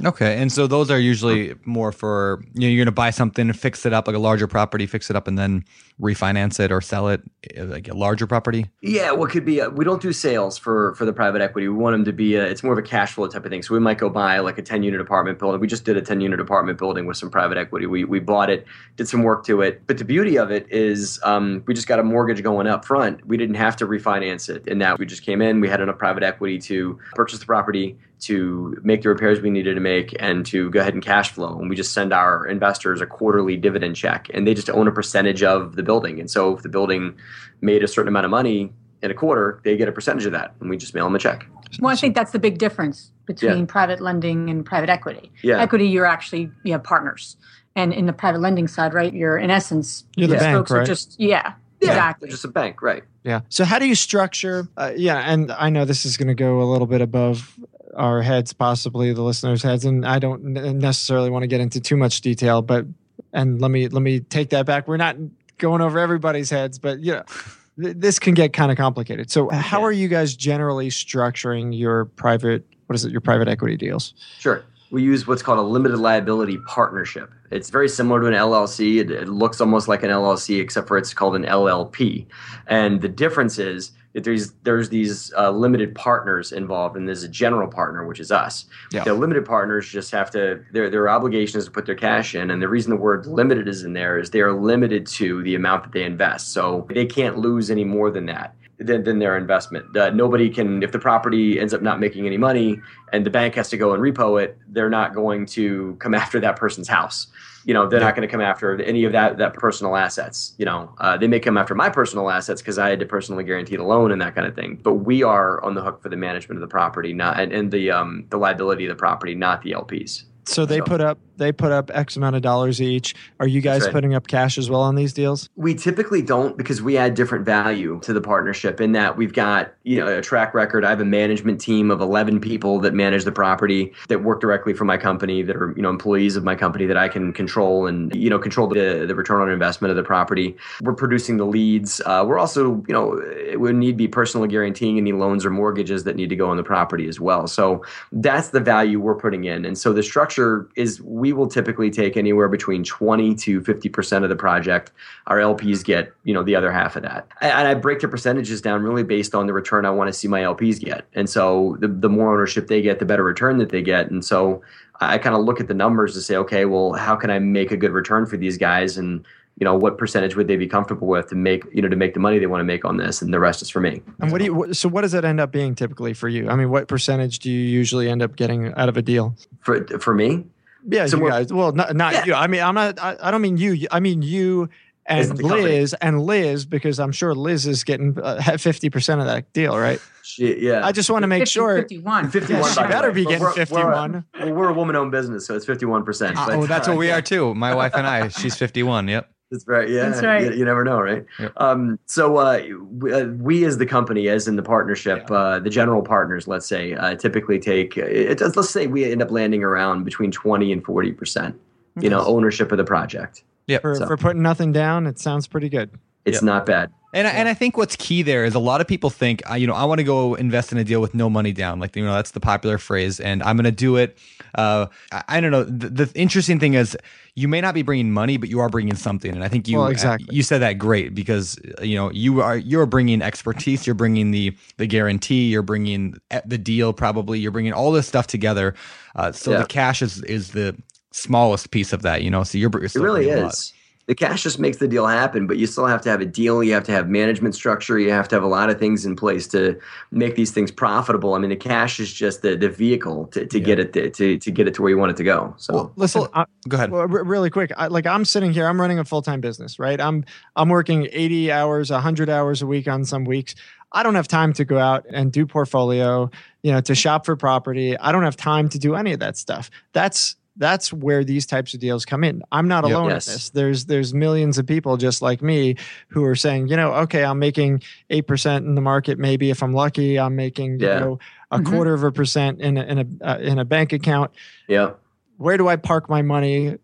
Speaker 3: Okay, and so those are usually more for you know you're going to buy something, fix it up like a larger property, fix it up, and then refinance it or sell it eh, like a larger property.
Speaker 6: Yeah, what could be? A, we don't do sales for for the private equity. We want them to be. A, it's more of a cash flow type of thing. So we might go buy like a ten unit apartment building. We just did a ten unit apartment building with some private equity. We we bought it, did some work to it. But the beauty of it is, um, we just got a mortgage going up front. We didn't have to refinance it, and that we just came in. We had enough private equity to purchase the property to make the repairs we needed to make and to go ahead and cash flow. And we just send our investors a quarterly dividend check and they just own a percentage of the building. And so if the building made a certain amount of money in a quarter, they get a percentage of that and we just mail them a check.
Speaker 5: Well, I think that's the big difference between
Speaker 6: Yeah.
Speaker 5: private lending and private equity.
Speaker 6: Yeah.
Speaker 5: Equity, you're actually you have partners, and in the private lending side, right, you're in essence
Speaker 1: You're the
Speaker 5: these
Speaker 1: bank,
Speaker 5: folks are
Speaker 1: right?
Speaker 5: just yeah,
Speaker 6: Yeah,
Speaker 5: exactly.
Speaker 6: Just a bank, right?
Speaker 1: Yeah. So how do you structure? Uh, yeah, and I know this is going to go a little bit above our heads, possibly the listeners' heads, and I don't necessarily want to get into too much detail. But and let me let me take that back. We're not going over everybody's heads, but you know, th- this can get kind of complicated. So how
Speaker 6: Yeah.
Speaker 1: are you guys generally structuring your private? What is it? Your private equity deals?
Speaker 6: Sure. We use what's called a limited liability partnership. It's very similar to an LLC. It, it looks almost like an LLC, except for it's called an LLP. And the difference is that there's there's these uh, limited partners involved, and there's a general partner, which is us.
Speaker 3: Yeah.
Speaker 6: The limited partners just have to their their obligation is to put their cash in, and the reason the word limited is in there is they are limited to the amount that they invest. So they can't lose any more than that. Than, than their investment. Uh, nobody can, if the property ends up not making any money and the bank has to go and repo it, they're not going to come after that person's house. You know, they're not going to come after any of that that personal assets. You know, uh, they may come after my personal assets because I had to personally guarantee the loan and that kind of thing. But we are on the hook for the management of the property, not and, and the um, the liability of the property, not the LPs.
Speaker 1: So they
Speaker 6: So-
Speaker 1: put up they put up X amount of dollars each. Are you guys
Speaker 6: right.
Speaker 1: putting up cash as well on these deals?
Speaker 6: We typically don't because we add different value to the partnership in that we've got, you know, a track record. I have a management team of 11 people that manage the property that work directly for my company that are, you know, employees of my company that I can control and, you know, control the, the return on investment of the property. We're producing the leads. Uh, we're also, you know, it would need to be personally guaranteeing any loans or mortgages that need to go on the property as well. So that's the value we're putting in. And so the structure is we will typically take anywhere between 20 to 50% of the project. Our LPs get, you know, the other half of that. And I break the percentages down really based on the return I want to see my LPs get. And so the, the more ownership they get, the better return that they get. And so I kind of look at the numbers to say, okay, well, how can I make a good return for these guys? And you know what percentage would they be comfortable with to make you know to make the money they want to make on this and the rest is for me
Speaker 1: And what do you? So what does that end up being typically for you? I mean, what percentage do you usually end up getting out of a deal?
Speaker 6: for for me
Speaker 1: Yeah,
Speaker 6: So
Speaker 1: you guys. Well, not not
Speaker 6: Yeah.
Speaker 1: you. I mean, I'm not. I, I don't mean you. I mean you and
Speaker 6: the company.
Speaker 1: Liz and Liz because I'm sure Liz is getting uh, fifty percent of that deal, right?
Speaker 6: She, yeah.
Speaker 1: I just want to make
Speaker 5: 50,
Speaker 1: sure.
Speaker 5: 51.
Speaker 6: 51
Speaker 1: Yeah, she better be getting
Speaker 6: we're- we're-
Speaker 1: 51.
Speaker 6: Well, we're a woman-owned business, so it's fifty-one percent.
Speaker 3: oh, that's what we are too. My wife and I. She's 51. Yep.
Speaker 6: That's right. Yeah,
Speaker 5: That's right.
Speaker 6: You, you never know, right?
Speaker 3: Yep.
Speaker 6: Um, so uh, we, uh, we, as the company, as in the partnership, uh, the general partners, let's say, uh, typically take. It does, let's say we end up landing around between twenty and forty percent. You know, ownership of the project.
Speaker 3: Yeah,
Speaker 1: For,
Speaker 6: So-
Speaker 1: for putting nothing down, it sounds pretty good.
Speaker 6: It's
Speaker 3: Yep.
Speaker 6: not bad.
Speaker 3: And I, and I think what's key there is a lot of people think, uh, you know, I want to go invest in a deal with no money down. Like, you know, that's the popular phrase. And I'm going to do it. Uh, I, I don't know. The, the interesting thing is you may not be bringing money, but you are bringing something. And I think you,
Speaker 1: Well, exactly.
Speaker 3: you said that great because, uh, you know, you are, you're bringing expertise. You're bringing the, the guarantee. You're bringing the deal probably. You're bringing all this stuff together. Uh, so
Speaker 6: Yeah.
Speaker 3: the cash is, is the smallest piece of that, you know, so you're, you're
Speaker 6: It really
Speaker 3: bringing a lot.
Speaker 6: is. The cash just makes the deal happen, but you still have to have a deal. You have to have management structure. You have to have a lot of things in place to make these things profitable. I mean, the cash is just the, the vehicle to, to get it to, to, to get it to where you want it to go. So
Speaker 3: Well,
Speaker 1: Listen,
Speaker 3: well,
Speaker 1: I,
Speaker 3: go ahead.
Speaker 1: Well, re- really quick, I, like I'm sitting here, I'm running a full time business, right? I'm I'm working 80 hours, 100 hours a week on some weeks. I don't have time to go out and do portfolio, you know, to shop for property. I don't have time to do any of that stuff. That's that's where these types of deals come in. I'm not
Speaker 3: Yep.
Speaker 1: alone
Speaker 6: Yes.
Speaker 1: in this. There's there's millions of people just like me who are saying, you know, okay, I'm making eight percent in the market. Maybe if I'm lucky, I'm making
Speaker 6: Yeah.
Speaker 1: you know a
Speaker 5: Mhm.
Speaker 1: quarter of a percent in a in a uh, in a bank account
Speaker 6: yeah,
Speaker 1: where do I park my money?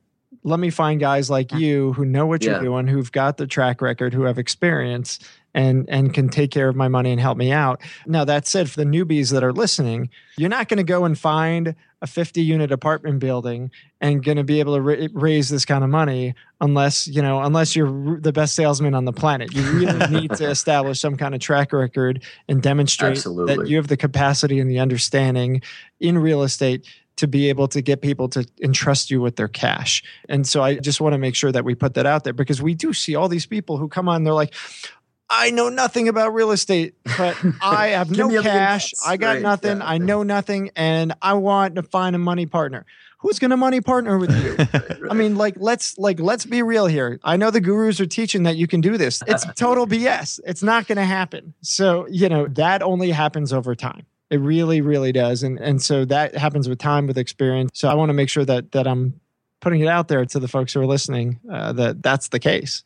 Speaker 1: Let me find guys like you who know what
Speaker 6: Yeah.
Speaker 1: you're doing, who've got the track record, who have experience and and can take care of my money and help me out. Now that said, for the newbies that are listening, you're not going to go and find a 50 unit apartment building and going to be able to ra- raise this kind of money unless you know unless you're the best salesman on the planet. You really need to establish some kind of track record and demonstrate that you have the capacity and the understanding in real estate to be able to get people to entrust you with their cash. And so I just want to make sure that we put that out there because we do see all these people who come on, they're like, I know nothing about real estate, but I have no cash. I got
Speaker 6: Right,
Speaker 1: nothing.
Speaker 6: yeah.
Speaker 1: I know nothing. And I want to find a money partner. Who's going to money partner with you? I mean, like let's like let's be real here. I know the gurus are teaching that you can do this. It's total BS. It's not going to happen. So you know that only happens over time. It really, really does, and and so that happens with time, with experience. So I want to make sure that that I'm putting it out there to the folks who are listening uh, that that's the case.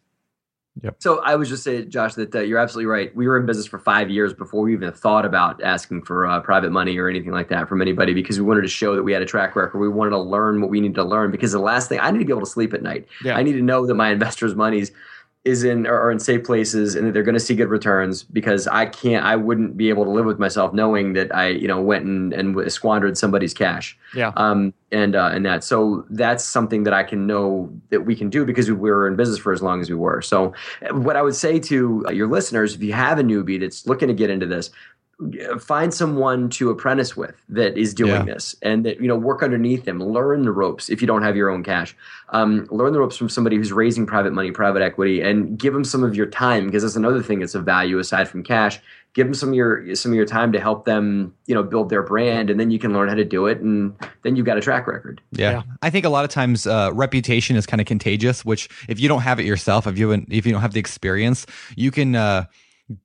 Speaker 6: So I was just saying, Josh, that uh, you're absolutely right. We were in business for five years before we even thought about asking for uh, private money or anything like that from anybody because we wanted to show that we had a track record. We wanted to learn what we needed to learn because the last thing I need to be able to sleep at night.
Speaker 1: Yeah.
Speaker 6: I need to know that my investors' monies is in or are in safe places and that they're going to see good returns because I can't I wouldn't be able to live with myself knowing that I you know went and, and squandered somebody's cash
Speaker 1: Yeah.
Speaker 6: um, and uh, and that. So that's something that I can know that we can do because we were in business for as long as we were. So what I would say to uh, your listeners, if you have a newbie that's looking to get into this, find someone to apprentice with that is doing
Speaker 3: Yeah.
Speaker 6: this and that you know work underneath them learn the ropes if you don't have your own cash um, learn the ropes from somebody who's raising private money private equity and give them some of your time because that's another thing that's of value aside from cash give them some of your some of your time to help them you know build their brand and then you can learn how to do it and then you've got a track record
Speaker 3: Yeah.
Speaker 1: Yeah.
Speaker 3: I think a lot of times uh, reputation is kind of contagious, which if you don't have it yourself, if you haven't, if you don't have the experience, you can uh,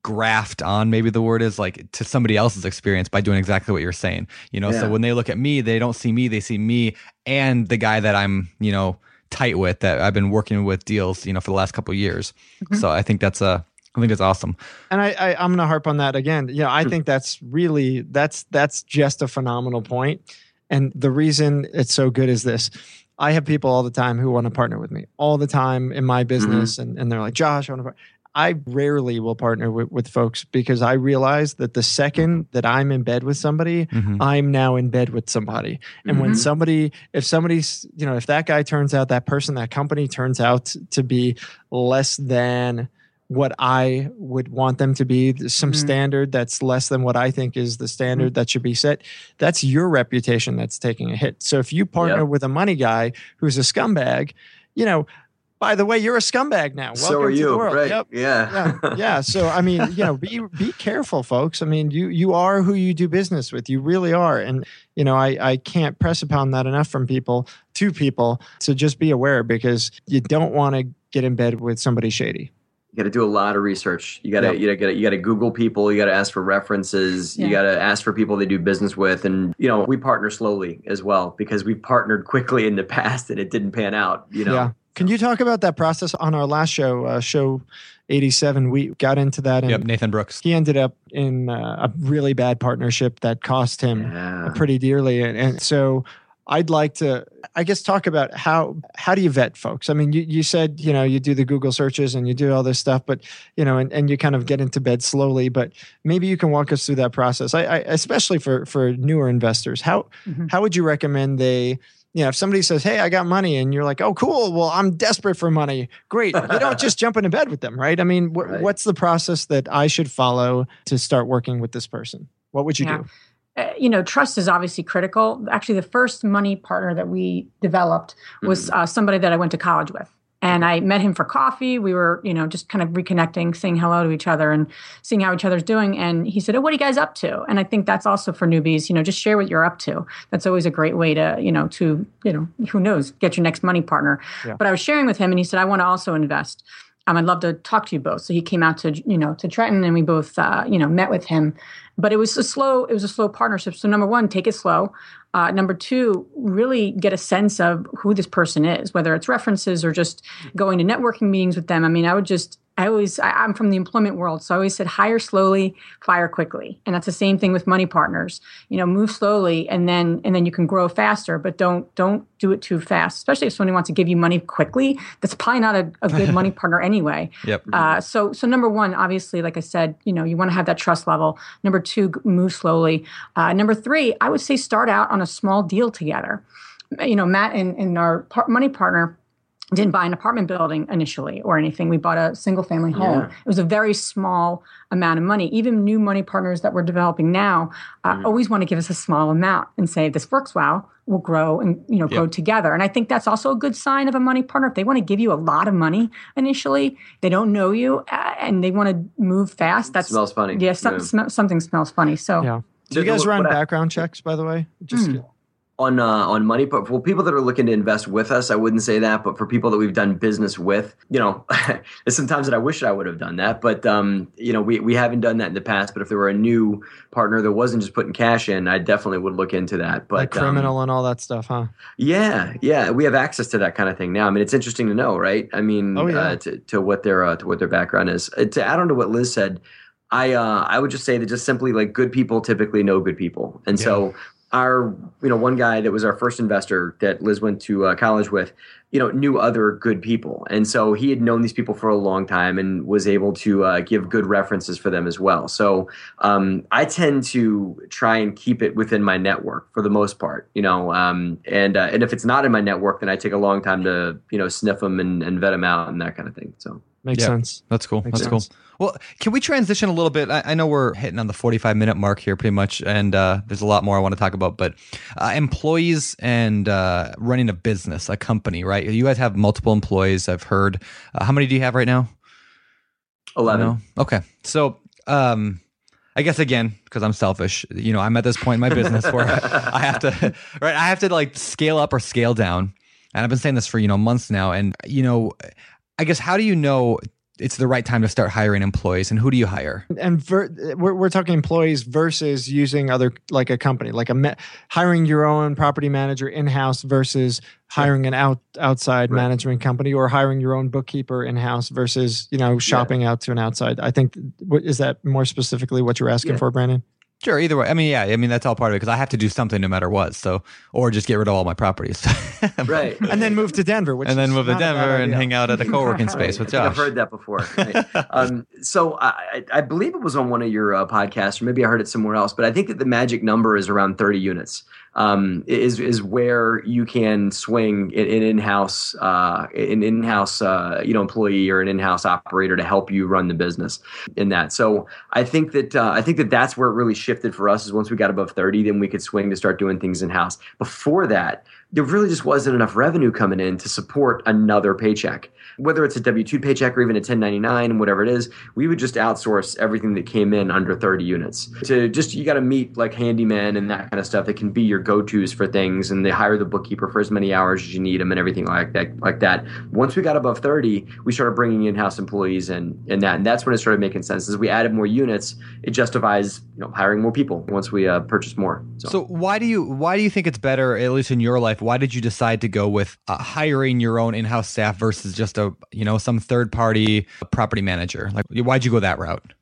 Speaker 3: graft on maybe the word is like to somebody else's experience by doing exactly what you're saying. You know, so when they look at me, they don't see me, they see me and the guy that I'm, you know, tight with that I've been working with deals, you know, for the last couple of years. So I think that's uh, I think it's awesome.
Speaker 1: and I, I I'm gonna harp on that again. You know, I think that's really that's that's just a phenomenal point. And the reason it's so good is this. I have people all the time who want to partner with me all the time in my business, and, and they're like, Josh, I want to. Par-. I rarely will partner with, with folks because I realize that the second that I'm in bed with somebody,
Speaker 3: Mhm.
Speaker 1: I'm now in bed with somebody. And when
Speaker 5: Mhm.
Speaker 1: somebody, if somebody's, you know, if that guy turns out, that person, that company turns out to be less than what I would want them to be, some
Speaker 5: Mhm.
Speaker 1: standard that's less than what I think is the standard that should be set, that's your reputation that's taking a hit. So if you partner
Speaker 6: Yep.
Speaker 1: with a money guy who's a scumbag, you know, by the way, you're a scumbag now. Welcome
Speaker 6: so are
Speaker 1: to
Speaker 6: you
Speaker 1: the world.
Speaker 6: right
Speaker 1: Yep
Speaker 6: yeah
Speaker 1: yeah yeah so i mean you know be be careful folks i mean you you are who you do business with you really are and you know i i can't press upon that enough from people to people So just be aware because you don't want to get in bed with somebody shady?
Speaker 6: You got to do a lot of research. You got to
Speaker 1: Yep.
Speaker 6: you got to you got to Google people. You got to ask for references. You got to ask for people they do business with, and you know we partner slowly as well because we partnered quickly in the past and it didn't pan out. You know,
Speaker 1: Yeah. Can you talk about that process on our last show, uh, show 87? We got into that and
Speaker 3: Yep, Nathan Brooks.
Speaker 1: he ended up in uh, a really bad partnership that cost him
Speaker 6: Yeah.
Speaker 1: pretty dearly. And, and so I'd like to, I guess, talk about how how do you vet folks? I mean, you, you said you know you do the Google searches and you do all this stuff, but you know, and, and you kind of get into bed slowly. But maybe you can walk us through that process. I, I especially for for newer investors, how
Speaker 5: Mhm.
Speaker 1: how would you recommend they? You know, if somebody says, "Hey, I got money," and you're like, "Oh, cool. Well, I'm desperate for money." Great. You don't just jump into bed with them, right? I mean, wh-
Speaker 6: Right.
Speaker 1: what's the process that I should follow to start working with this person? What would you
Speaker 5: Yeah.
Speaker 1: do?
Speaker 5: uh, you know, trust is obviously critical. Actually, the first money partner that we developed was uh, somebody that I went to college with. And I met him for coffee. We were, you know, just kind of reconnecting, saying hello to each other and seeing how each other's doing. And he said, Oh, what are you guys up to? And I think that's also for newbies, you know, just share what you're up to. That's always a great way to, you know, to, you know, who knows, get your next money partner.
Speaker 1: Yeah.
Speaker 5: But I was sharing with him and he said, I want to also invest. Um, I'd love to talk to you both. So he came out to, you know, to Trenton and we both, uh, you know, met with him. But it was a slow it was a slow partnership. So number one take it slow. Uh, number two really get a sense of who this person is whether it's references or just going to networking meetings with them. I mean i would just i always I, i'm from the employment world so i always said hire slowly fire quickly and that's the same thing with money partners you know move slowly and then and then you can grow faster but don't don't do it too fast especially if somebody wants to give you money quickly that's probably not a, a good money partner anyway
Speaker 3: Yep.
Speaker 5: uh, so, so number one, obviously, like I said, you know, you want to have that trust level. Number two, move slowly. Uh, number three, I would say start out on a small deal together. You know, Matt and, and our par- money partner didn't buy an apartment building initially or anything. We bought a single family home.
Speaker 6: Yeah.
Speaker 5: It was a very small amount of money. Even new money partners that we're developing now uh, always want to give us a small amount and say, if this works well, we'll grow and you know grow together. And I think that's also a good sign of a money partner. If they want to give you a lot of money initially, they don't know you uh, and they want to move fast. That's
Speaker 6: smells funny.
Speaker 5: Yeah, some,
Speaker 6: Yeah.
Speaker 5: sm- something smells funny. So
Speaker 1: Yeah. Do you guys run
Speaker 6: what I-
Speaker 1: background checks, by the way? Just
Speaker 5: Mm.
Speaker 6: On uh, on money but for people that are looking to invest with us i wouldn't say that but for people that we've done business with you know there's sometimes that i wish i would have done that but um, you know we, we haven't done that in the past but if there were a new partner that wasn't just putting cash in i definitely would look into that but
Speaker 1: like
Speaker 6: um,
Speaker 1: criminal and all that stuff, huh?
Speaker 6: yeah yeah we have access to that kind of thing now. I mean it's interesting to know right? I mean
Speaker 1: Oh, yeah.
Speaker 6: uh, to, to what their uh, to what their background is. Uh, to add on to what liz said I uh, I would just say that just simply like good people typically know good people, and so our you know one guy that was our first investor that Liz went to uh, college with, you know, knew other good people, and so he had known these people for a long time and was able to uh, give good references for them as well. So um, I tend to try and keep it within my network for the most part, you know, um, and uh, and if it's not in my network, then I take a long time to you know sniff them and, and vet them out and that kind of thing. So.
Speaker 1: Makes
Speaker 3: Yeah.
Speaker 1: sense.
Speaker 3: That's cool.
Speaker 1: Makes
Speaker 3: That's
Speaker 1: sense.
Speaker 3: cool. Well, can we transition a little bit? I, I know we're hitting on the 45 minute mark here pretty much, and uh, there's a lot more I want to talk about, but uh, employees and uh, running a business, a company, right? You guys have multiple employees, I've heard. Uh, how many do you have right now?
Speaker 6: Eleven.
Speaker 3: No? Okay. So, um, I guess again, because I'm selfish, you know, I'm at this point in my business where I have to, right? I have to like scale up or scale down. And I've been saying this for, you know, months now. And, you know, I guess how do you know it's the right time to start hiring employees and who do you hire?
Speaker 1: And ver- we're, we're talking employees versus using other, like a company, like a ma- hiring your own property manager in house versus hiring an out outside
Speaker 6: Right.
Speaker 1: management company or hiring your own bookkeeper in house versus you know shopping out to an outside. I think what is that more specifically what you're asking
Speaker 6: Yeah.
Speaker 1: for, Brandon?
Speaker 3: Sure, either way. I mean, yeah, I mean, that's all part of it because I have to do something no matter what. So, or just get rid of all my properties.
Speaker 6: Right.
Speaker 1: And then move to Denver, which
Speaker 3: and then move to
Speaker 1: not a bad
Speaker 3: Denver and hang out at a co working space with
Speaker 6: I think I've heard that before. Right. um, so I, I I believe it was on one of your uh, podcasts, or maybe I heard it somewhere else. But I think that the magic number is around thirty units. Um, is is where you can swing an in-house uh, an in-house uh, you know employee or an in-house operator to help you run the business in that. So I think that uh, I think that that's where it really shifted for us. Is once we got above thirty, then we could swing to start doing things in-house. Before that, there really just wasn't enough revenue coming in to support another paycheck. Whether it's a W 2 paycheck or even a 1099, whatever it is, we would just outsource everything that came in under 30 units. To just, you got to meet like handyman and that kind of stuff that can be your go tos for things. And they hire the bookkeeper for as many hours as you need them and everything like that. Like that. Once we got above 30, we started bringing in house employees and, and that. And that's when it started making sense. As we added more units, it justifies you know hiring more people once we uh, purchase more.
Speaker 3: So. so why do you why do you think it's better, at least in your life? Why did you decide to go with uh, hiring your own in-house staff versus just a you know some third party property manager? Like why'd you go that route?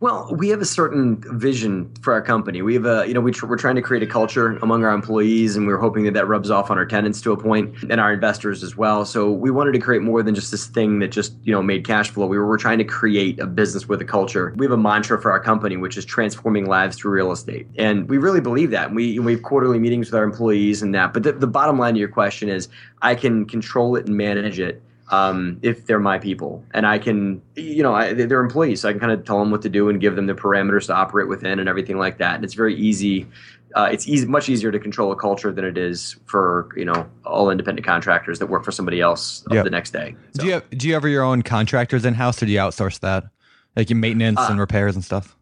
Speaker 6: Well, we have a certain vision for our company. We have a, you know, we tr- we're trying to create a culture among our employees, and we're hoping that that rubs off on our tenants to a point and our investors as well. So we wanted to create more than just this thing that just, you know, made cash flow. We were, we're trying to create a business with a culture. We have a mantra for our company, which is transforming lives through real estate, and we really believe that. We we have quarterly meetings with our employees and that. But the, the bottom line to your question is, I can control it and manage it um, if they're my people and I can, you know, I, they're employees. So I can kind of tell them what to do and give them the parameters to operate within and everything like that. And it's very easy. Uh, it's easy, much easier to control a culture than it is for you know all independent contractors that work for somebody else yep. the next day.
Speaker 3: So. Do you have, do you have your own contractors in house or do you outsource that, like your maintenance uh, and repairs and stuff?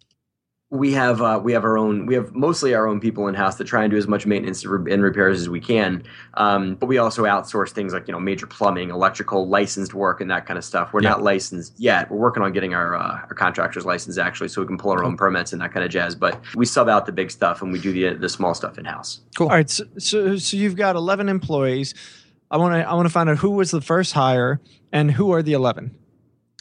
Speaker 6: We have uh, we have our own we have mostly our own people in house that try and do as much maintenance and repairs as we can. Um, but we also outsource things like you know major plumbing, electrical, licensed work, and that kind of stuff. We're yeah. not licensed yet. We're working on getting our uh, our contractors license actually, so we can pull our own permits and that kind of jazz. But we sub out the big stuff and we do the the small stuff in house.
Speaker 1: Cool. All right, so, so so you've got eleven employees. I want to I want to find out who was the first hire and who are the eleven.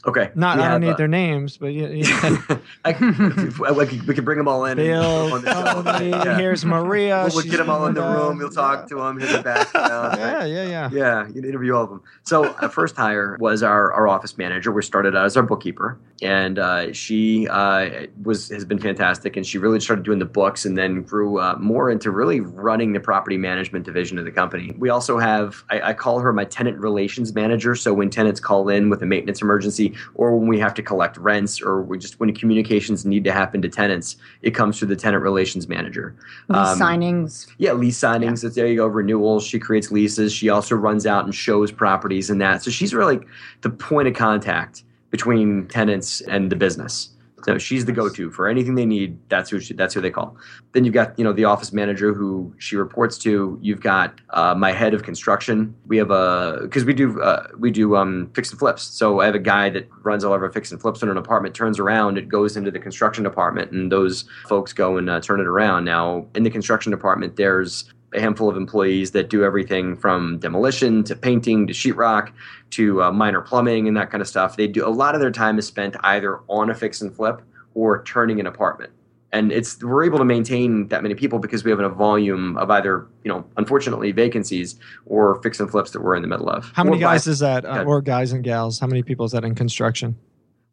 Speaker 6: Okay.
Speaker 1: Not we I don't need their names, but yeah. I,
Speaker 6: we, can, we can bring them all in.
Speaker 1: Bill, and, Tony, yeah. here's Maria.
Speaker 6: We'll, we'll get them all in the room. We'll talk to them. Hit the back.
Speaker 1: yeah, yeah, yeah.
Speaker 6: Yeah, you can interview all of them. So our first hire was our, our office manager. We started out as our bookkeeper, and uh, she uh, was has been fantastic. And she really started doing the books, and then grew uh, more into really running the property management division of the company. We also have I, I call her my tenant relations manager. So when tenants call in with a maintenance emergency or when we have to collect rents, or we just when communications need to happen to tenants, it comes through the tenant relations manager.
Speaker 5: Lease um, signings.
Speaker 6: Yeah, lease signings. Yeah. There you go. Renewals. She creates leases. She also runs out and shows properties and that. So she's really the point of contact between tenants and the business. So she's the go-to for anything they need. That's who she, that's who they call. Then you've got you know the office manager who she reports to. You've got uh, my head of construction. We have a because we do uh, we do um, fix and flips. So I have a guy that runs all of our fix and flips. When an apartment turns around, it goes into the construction department, and those folks go and uh, turn it around. Now in the construction department, there's a handful of employees that do everything from demolition to painting to sheetrock to uh, minor plumbing and that kind of stuff. They do a lot of their time is spent either on a fix and flip or turning an apartment. And it's we're able to maintain that many people because we have a volume of either you know unfortunately vacancies or fix and flips that we're in the middle of.
Speaker 1: How many guys by, is that, uh, or guys and gals? How many people is that in construction?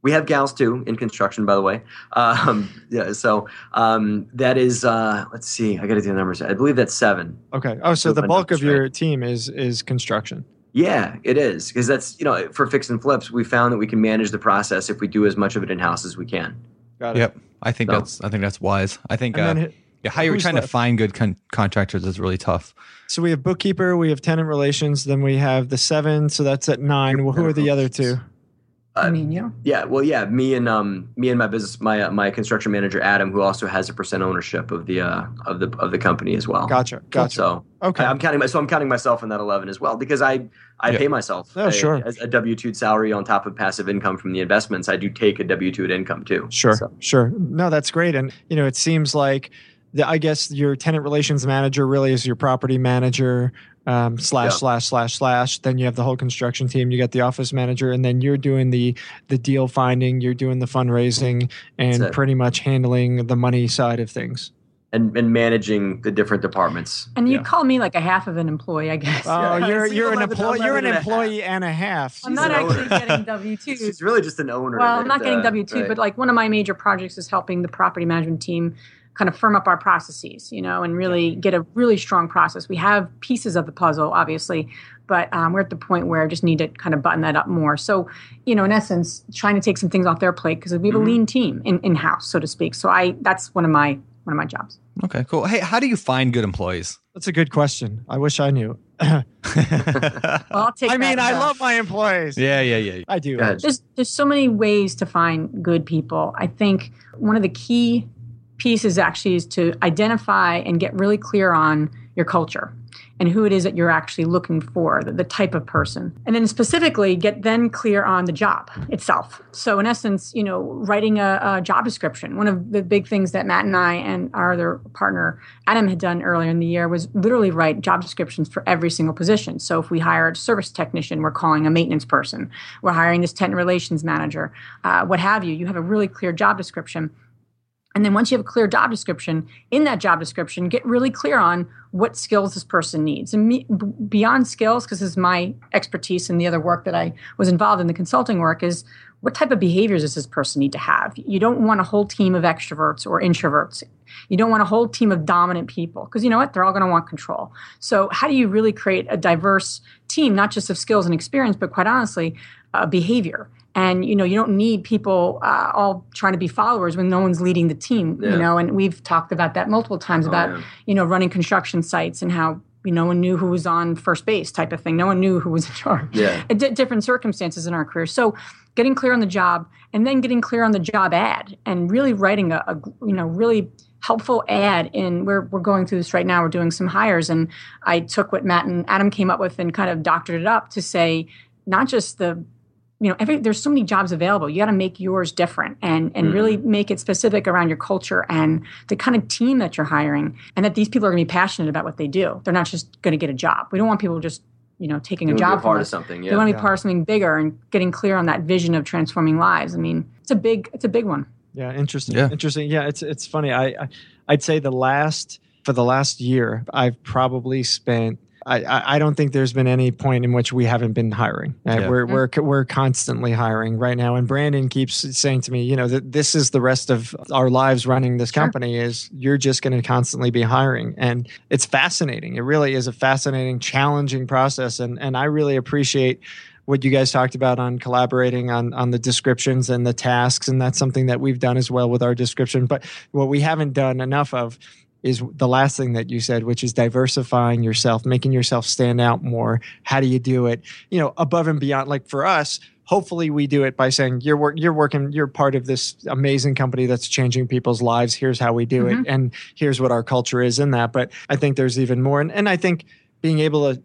Speaker 6: We have gals too in construction, by the way. Um, yeah, so um, that is. Uh, let's see. I got to do the numbers. I believe that's seven.
Speaker 1: Okay. Oh, so the bulk of your team is is construction.
Speaker 6: Yeah, it is because that's you know for fix and flips, we found that we can manage the process if we do as much of it in house as we can.
Speaker 3: Got it. Yep. I think so. that's I think that's wise. I think uh, yeah, how you're trying left? to find good con- contractors is really tough.
Speaker 1: So we have bookkeeper, we have tenant relations, then we have the seven. So that's at nine. Well, who are the other two?
Speaker 5: I mean, yeah.
Speaker 6: Yeah, well, yeah, me and um, me and my business, my uh, my construction manager Adam, who also has a percent ownership of the uh, of the of the company as well.
Speaker 1: Gotcha, gotcha.
Speaker 6: So okay, I, am counting my, so I'm counting myself in that eleven as well because I I yeah. pay myself.
Speaker 1: Oh,
Speaker 6: a,
Speaker 1: sure.
Speaker 6: As a W two salary on top of passive income from the investments. I do take a W two income too.
Speaker 1: Sure, so. sure. No, that's great, and you know, it seems like. The, I guess your tenant relations manager really is your property manager um, slash yeah. slash slash slash. Then you have the whole construction team. You got the office manager, and then you're doing the the deal finding. You're doing the fundraising and pretty much handling the money side of things.
Speaker 6: And, and managing the different departments.
Speaker 5: And you yeah. call me like a half of an employee, I guess.
Speaker 1: Oh, yeah. you're you're an employee. You're an employee and a half.
Speaker 5: I'm not actually getting W two.
Speaker 6: She's really just an owner.
Speaker 5: Well, I'm not getting W two, right. but like one of my major projects is helping the property management team kind of firm up our processes, you know, and really get a really strong process. We have pieces of the puzzle, obviously, but um, we're at the point where I just need to kind of button that up more. So, you know, in essence, trying to take some things off their plate because we have a mm-hmm. lean team in, in house, so to speak. So I that's one of my one of my jobs.
Speaker 3: Okay, cool. Hey, how do you find good employees?
Speaker 1: That's a good question. I wish I knew.
Speaker 5: Well, I'll take.
Speaker 1: I mean,
Speaker 5: that,
Speaker 1: I love my employees.
Speaker 3: yeah, yeah, yeah.
Speaker 1: I do.
Speaker 5: There's there's so many ways to find good people. I think one of the key pieces actually is to identify and get really clear on your culture and who it is that you're actually looking for, the, the type of person. And then specifically get then clear on the job itself. So in essence, you know, writing a, a job description. One of the big things that Matt and I and our other partner Adam had done earlier in the year was literally write job descriptions for every single position. So if we hired a service technician, we're calling a maintenance person. We're hiring this tenant relations manager, uh, what have you. You have a really clear job description. And then once you have a clear job description, in that job description, get really clear on what skills this person needs. And me, beyond skills, because this is my expertise and the other work that I was involved in, the consulting work, is what type of behaviors does this person need to have? You don't want a whole team of extroverts or introverts. You don't want a whole team of dominant people because you know what? They're all going to want control. So, how do you really create a diverse team, not just of skills and experience, but quite honestly, uh, behavior? And you know, you don't need people uh, all trying to be followers when no one's leading the team.
Speaker 6: Yeah.
Speaker 5: You know, and we've talked about that multiple times
Speaker 6: Oh,
Speaker 5: about
Speaker 6: yeah.
Speaker 5: you know running construction sites and how you know, no one knew who was on first base type of thing. No one knew who was in charge.
Speaker 6: Yeah.
Speaker 5: Di- different circumstances in our career. So getting clear on the job and then getting clear on the job ad and really writing a, a you know really helpful ad in we're, we're going through this right now we're doing some hires and i took what matt and adam came up with and kind of doctored it up to say not just the you know every there's so many jobs available you got to make yours different and and mm-hmm. really make it specific around your culture and the kind of team that you're hiring and that these people are going to be passionate about what they do they're not just going to get a job we don't want people just you know taking
Speaker 6: You
Speaker 5: a
Speaker 6: wanna be
Speaker 5: job
Speaker 6: a
Speaker 5: from
Speaker 6: part of
Speaker 5: us.
Speaker 6: something.
Speaker 5: they want to be part of something bigger and getting clear on that vision of transforming lives i mean it's a big it's a big one
Speaker 1: Yeah, interesting.
Speaker 3: Yeah.
Speaker 1: Interesting. Yeah, it's it's funny. I, I I'd say the last for the last year, I've probably spent. I, I I don't think there's been any point in which we haven't been hiring. Uh,
Speaker 3: Yeah.
Speaker 1: We're we're we're constantly hiring right now, and Brandon keeps saying to me, you know, that this is the rest of our lives running this company. Is you're just going to constantly be hiring, and it's fascinating. It really is a fascinating, challenging process, and and I really appreciate what you guys talked about on collaborating on on the descriptions and the tasks and that's something that we've done as well with our description but what we haven't done enough of is the last thing that you said which is diversifying yourself making yourself stand out more. How do you do it? You know above and beyond like for us hopefully we do it by saying you're work you're working you're part of this amazing company that's changing people's lives. Here's how we do it mm-hmm. and here's what our culture is in that. But i think there's even more and, and i think being able to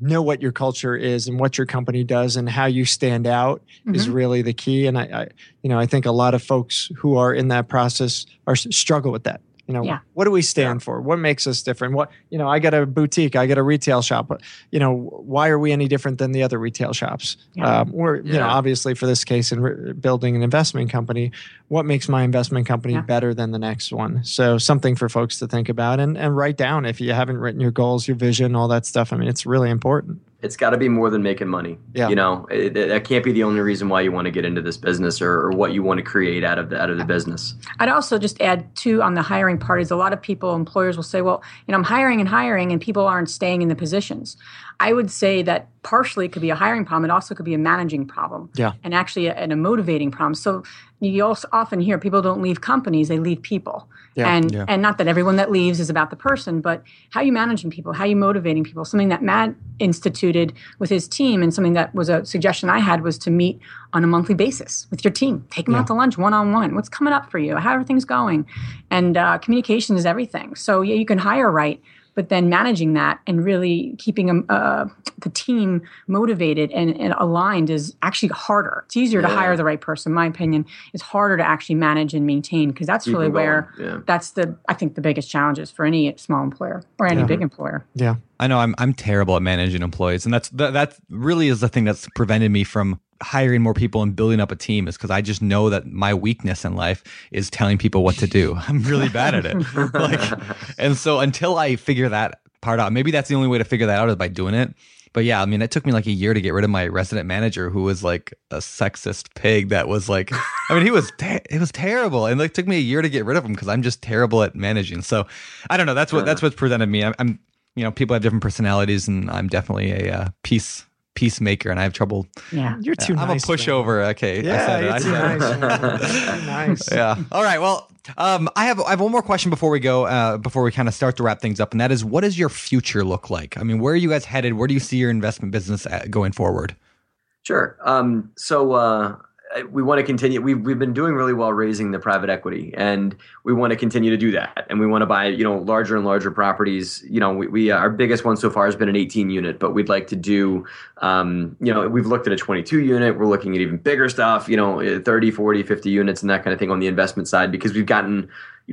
Speaker 1: know what your culture is and what your company does and how you stand out is mm-hmm. really the key and I, I you know i think a lot of folks who are in that process are struggle with that you know
Speaker 5: Yeah.
Speaker 1: what do we stand for? What makes us different? What you know i got a boutique i got a retail shop but you know why are we any different than the other retail shops?
Speaker 5: Yeah.
Speaker 1: um, or you know obviously for this case in re- building an investment company what makes my investment company
Speaker 5: Yeah.
Speaker 1: better than the next one? So something for folks to think about and, and write down if you haven't written your goals your vision all that stuff. I mean it's really important
Speaker 6: it's got to be more than making money.
Speaker 1: Yeah.
Speaker 6: You know, it, it- that can't be the only reason why you want to get into this business or, or what you want to create out of the, out of the business.
Speaker 5: I'd also just add too on the hiring part is a lot of people, employers will say, well, you know, I'm hiring and hiring and people aren't staying in the positions. I would say that partially it could be a hiring problem. It also could be a managing problem.
Speaker 1: Yeah.
Speaker 5: And actually a, and a motivating problem. So you also often hear people don't leave companies, they leave people.
Speaker 1: Yeah.
Speaker 5: And
Speaker 3: Yeah.
Speaker 5: and not that everyone that leaves is about the person, but how you managing people, how you motivating people. Something that Matt instituted with his team and something that was a suggestion I had was to meet on a monthly basis with your team. Take them out to lunch one on one. What's coming up for you? How everything's going? And uh, communication is everything. So yeah, you can hire right, but then managing that and really keeping um, uh, the team motivated and, and aligned is actually harder. It's easier to hire the right person, in my opinion. It's harder to actually manage and maintain because that's really where
Speaker 6: Yeah.
Speaker 5: that's the I think the biggest challenges for any small employer or any
Speaker 1: Yeah.
Speaker 5: big employer.
Speaker 1: yeah
Speaker 3: I know I'm I'm terrible at managing employees, and that's that, that really is the thing that's prevented me from hiring more people and building up a team is because I just know that my weakness in life is telling people what to do. I'm really bad at it. like, and so until I figure that part out, maybe that's the only way to figure that out is by doing it. But yeah, I mean, it took me like a year to get rid of my resident manager, who was like a sexist pig. That was like, I mean, he was te- it was terrible, and like took me a year to get rid of him because I'm just terrible at managing. So I don't know. That's what that's what's presented me. I'm, I'm you know, people have different personalities, and I'm definitely a uh, peace peacemaker, and I have trouble.
Speaker 5: Yeah.
Speaker 1: you're too nice.
Speaker 3: I'm
Speaker 1: nice
Speaker 3: a
Speaker 1: man.
Speaker 3: pushover. Okay, I
Speaker 1: yeah
Speaker 3: said it.
Speaker 1: you're too
Speaker 3: said
Speaker 1: nice. You're too nice
Speaker 3: yeah. All right. Well, Um, I have I have one more question before we go. Uh, before we kind of start to wrap things up, and that is, what does your future look like? I mean, where are you guys headed? Where do you see your investment business at, going forward?
Speaker 6: Sure. Um, so uh, Uh, we want to continue. We've we've been doing really well raising the private equity, and we want to continue to do that. And we want to buy you know larger and larger properties. You know, we, we uh, our biggest one so far has been an 18 unit, but we'd like to do. Um, you know, we've looked at a 22 unit. We're looking at even bigger stuff. You know, uh, 30, 40, 50 units, and that kind of thing on the investment side because we've gotten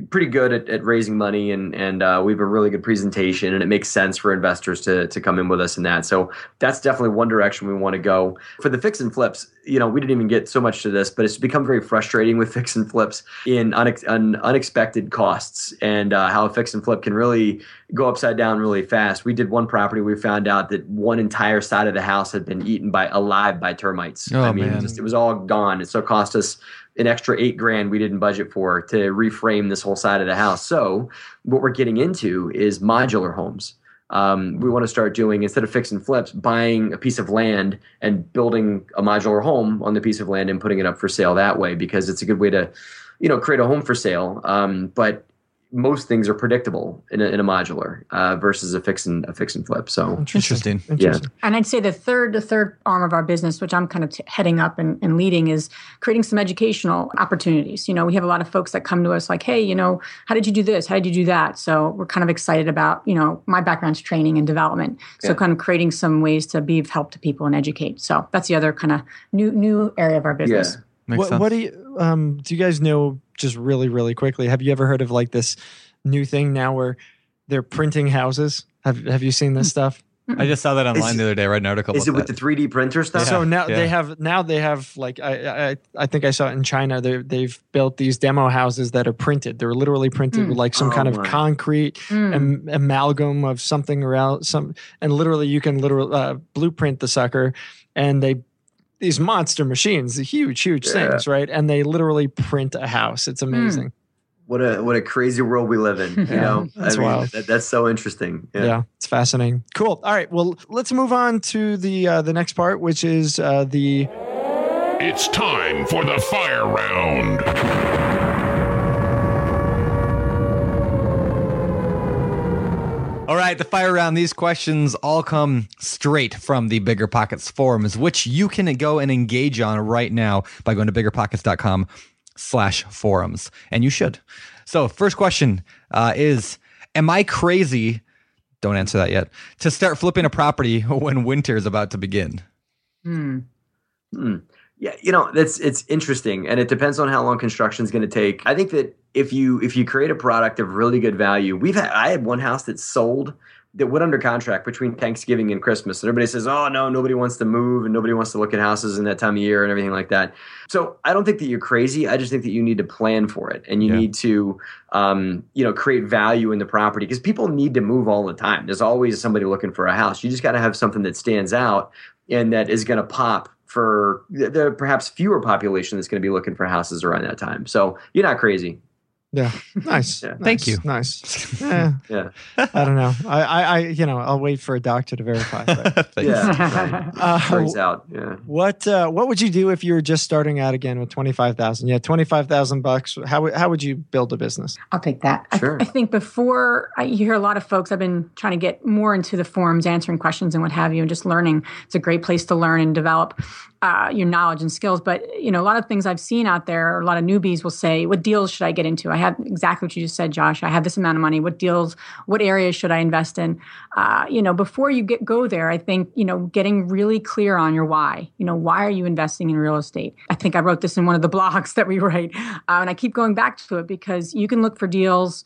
Speaker 6: pretty good at, at raising money and and uh, we have a really good presentation and it makes sense for investors to to come in with us in that. So that's definitely one direction we want to go. For the fix and flips you know we didn't even get so much to this but it's become very frustrating with fix and flips in unex- un- unexpected costs and uh, how a fix and flip can really go upside down really fast. We did one property we found out that one entire side of the house had been eaten by alive by termites.
Speaker 3: Oh,
Speaker 6: i mean just it was all gone. It so cost us an extra eight grand we didn't budget for to reframe this whole side of the house. So what we're getting into is modular homes. Um, we want to start doing instead of fix and flips, buying a piece of land and building a modular home on the piece of land and putting it up for sale that way because it's a good way to, you know, create a home for sale. Um, but most things are predictable in a, in a modular uh, versus a fix and a fix and flip. So
Speaker 3: Interesting.
Speaker 1: Interesting.
Speaker 5: And I'd say the third, the third arm of our business, which I'm kind of t- heading up and, and leading, is creating some educational opportunities. You know, we have a lot of folks that come to us like, "Hey, you know, how did you do this? How did you do that?" So we're kind of excited about, you know, my background's training and development, so
Speaker 6: Yeah.
Speaker 5: kind of creating some ways to be of help to people and educate. So that's the other kind of new new area of our business.
Speaker 6: yeah.
Speaker 3: Makes
Speaker 1: What,
Speaker 3: sense.
Speaker 1: what do you um do you guys know just really really quickly have you ever heard of like this new thing now where they're printing houses have have you seen this stuff
Speaker 3: I just saw that online
Speaker 6: Is-
Speaker 3: the other day. I read an article.
Speaker 6: Is it with
Speaker 3: that.
Speaker 6: the 3D printer stuff?
Speaker 1: so now
Speaker 3: yeah.
Speaker 1: they have now they have like I, I I think I saw it in China they they've built these demo houses that are printed they're literally printed
Speaker 5: Mm.
Speaker 1: with like some
Speaker 6: Oh
Speaker 1: kind of concrete
Speaker 5: Mm.
Speaker 1: am- amalgam of something around some and literally you can literally uh, blueprint the sucker and they these monster machines the huge huge
Speaker 6: Yeah.
Speaker 1: things right and they literally print a house it's amazing
Speaker 6: what a what a crazy world we live in. You
Speaker 1: Yeah,
Speaker 6: know,
Speaker 1: that's
Speaker 6: I mean,
Speaker 1: wild.
Speaker 6: That, that's so interesting.
Speaker 1: yeah. it's fascinating cool all right well let's move on to the uh, the next part which is uh, the
Speaker 8: It's time for the fire round.
Speaker 3: All right, the fire round. These questions all come straight from the Bigger Pockets forums, which you can go and engage on right now by going to biggerpockets.com slash forums. And you should. So first question uh, is, am I crazy? Don't answer that yet. To start flipping a property when winter is about to begin.
Speaker 5: Hmm.
Speaker 6: Hmm. Yeah, you know, that's it's interesting, and it depends on how long construction is going to take. I think that if you if you create a product of really good value, we've had I had one house that sold that went under contract between Thanksgiving and Christmas, and everybody says, "Oh no, nobody wants to move and nobody wants to look at houses in that time of year and everything like that." So I don't think that you're crazy. I just think that you need to plan for it, and you
Speaker 3: Yeah.
Speaker 6: need to, um, you know, create value in the property because people need to move all the time. There's always somebody looking for a house. You just got to have something that stands out and that is going to pop for the, the perhaps fewer population that's going to be looking for houses around that time. So you're not crazy.
Speaker 1: yeah nice
Speaker 6: Yeah.
Speaker 3: Thank
Speaker 1: Nice,
Speaker 3: you.
Speaker 1: nice yeah
Speaker 6: Yeah.
Speaker 1: I don't know I, I I you know I'll wait for a doctor to verify but,
Speaker 3: Thanks.
Speaker 6: Yeah.
Speaker 1: uh,
Speaker 6: Turns out. Yeah.
Speaker 1: What uh, what would you do if you were just starting out again with twenty five thousand? Yeah, twenty five thousand bucks. How would how would you build a business?
Speaker 5: I'll take that. I-
Speaker 6: Sure.
Speaker 5: I, think before I you hear a lot of folks, I've been trying to get more into the forums, answering questions and what have you, and just learning. It's a great place to learn and develop uh, your knowledge and skills. But you know, a lot of things I've seen out there, a lot of newbies will say, "What deals should I get into?" I have exactly what you just said, Josh. I have this amount of money. What deals? What areas should I invest in? Uh, you know, before you get go there, I think you know getting really clear on your why. You know, why are you investing in real estate? I think I wrote this in one of the blogs that we write, uh, and I keep going back to it because you can look for deals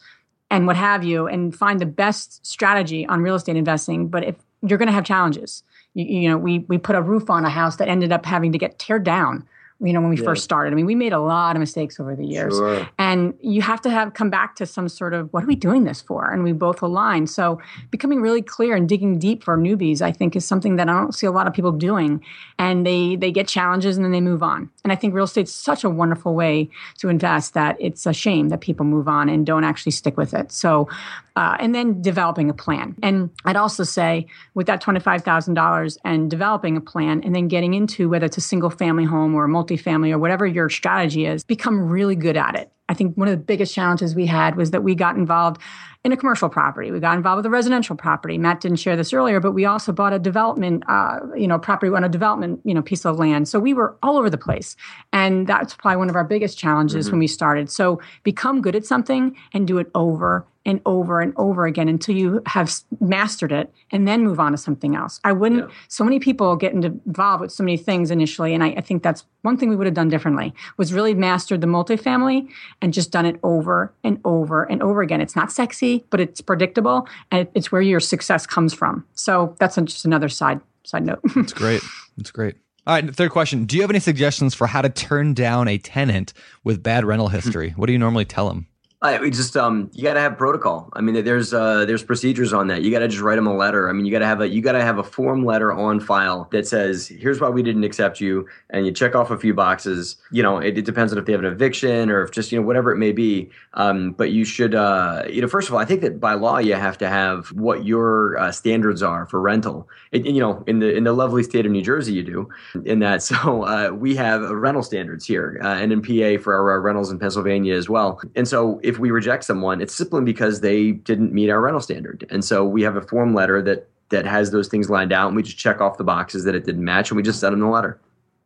Speaker 5: and what have you and find the best strategy on real estate investing but if you're going to have challenges you, you know we we put a roof on a house that ended up having to get teared down you know when we
Speaker 6: Yeah.
Speaker 5: first started. I mean we made a lot of mistakes over the years.
Speaker 6: Sure.
Speaker 5: and you have to have come back to some sort of what are we doing this for? And we both align. So becoming really clear and digging deep for newbies i think is something that i don't see a lot of people doing. And they they get challenges and then they move on. And i think real estate's such a wonderful way to invest that it's a shame that people move on and don't actually stick with it. So uh, and then developing a plan and i'd also say with that $25000 and developing a plan and then getting into whether it's a single family home or a multifamily or whatever your strategy is become really good at it I think one of the biggest challenges we had was that we got involved in a commercial property. We got involved with a residential property. Matt didn't share this earlier, but we also bought a development, uh, you know, property on a development, you know, piece of land. So we were all over the place, and that's probably one of our biggest challenges mm-hmm. when we started. So become good at something and do it over and over and over again until you have mastered it and then move on to something else. I wouldn't, yeah. so many people get involved with so many things initially. And I, I, think that's one thing we would have done differently was really mastered the multifamily and just done it over and over and over again. It's not sexy, but it's predictable and it's where your success comes from. So that's just another side, side note.
Speaker 3: It's great. It's great. All right, third question. Do you have any suggestions for how to turn down a tenant with bad rental history? what do you normally tell them?
Speaker 6: I, we just um, you got to have protocol. I mean, there's uh, there's procedures on that. You got to just write them a letter. I mean, you got to have a you got to have a form letter on file that says here's why we didn't accept you, and you check off a few boxes. You know, it, it depends on if they have an eviction or if just you know whatever it may be. Um, but you should uh, you know first of all, I think that by law you have to have what your uh, standards are for rental. It, you know, in the in the lovely state of New Jersey, you do in that. So uh, we have rental standards here, uh, and in PA for our rentals in Pennsylvania as well. And so if we reject someone, it's simply because they didn't meet our rental standard. And so we have a form letter that that has those things lined out, and we just check off the boxes that it didn't match, and we just send them the letter.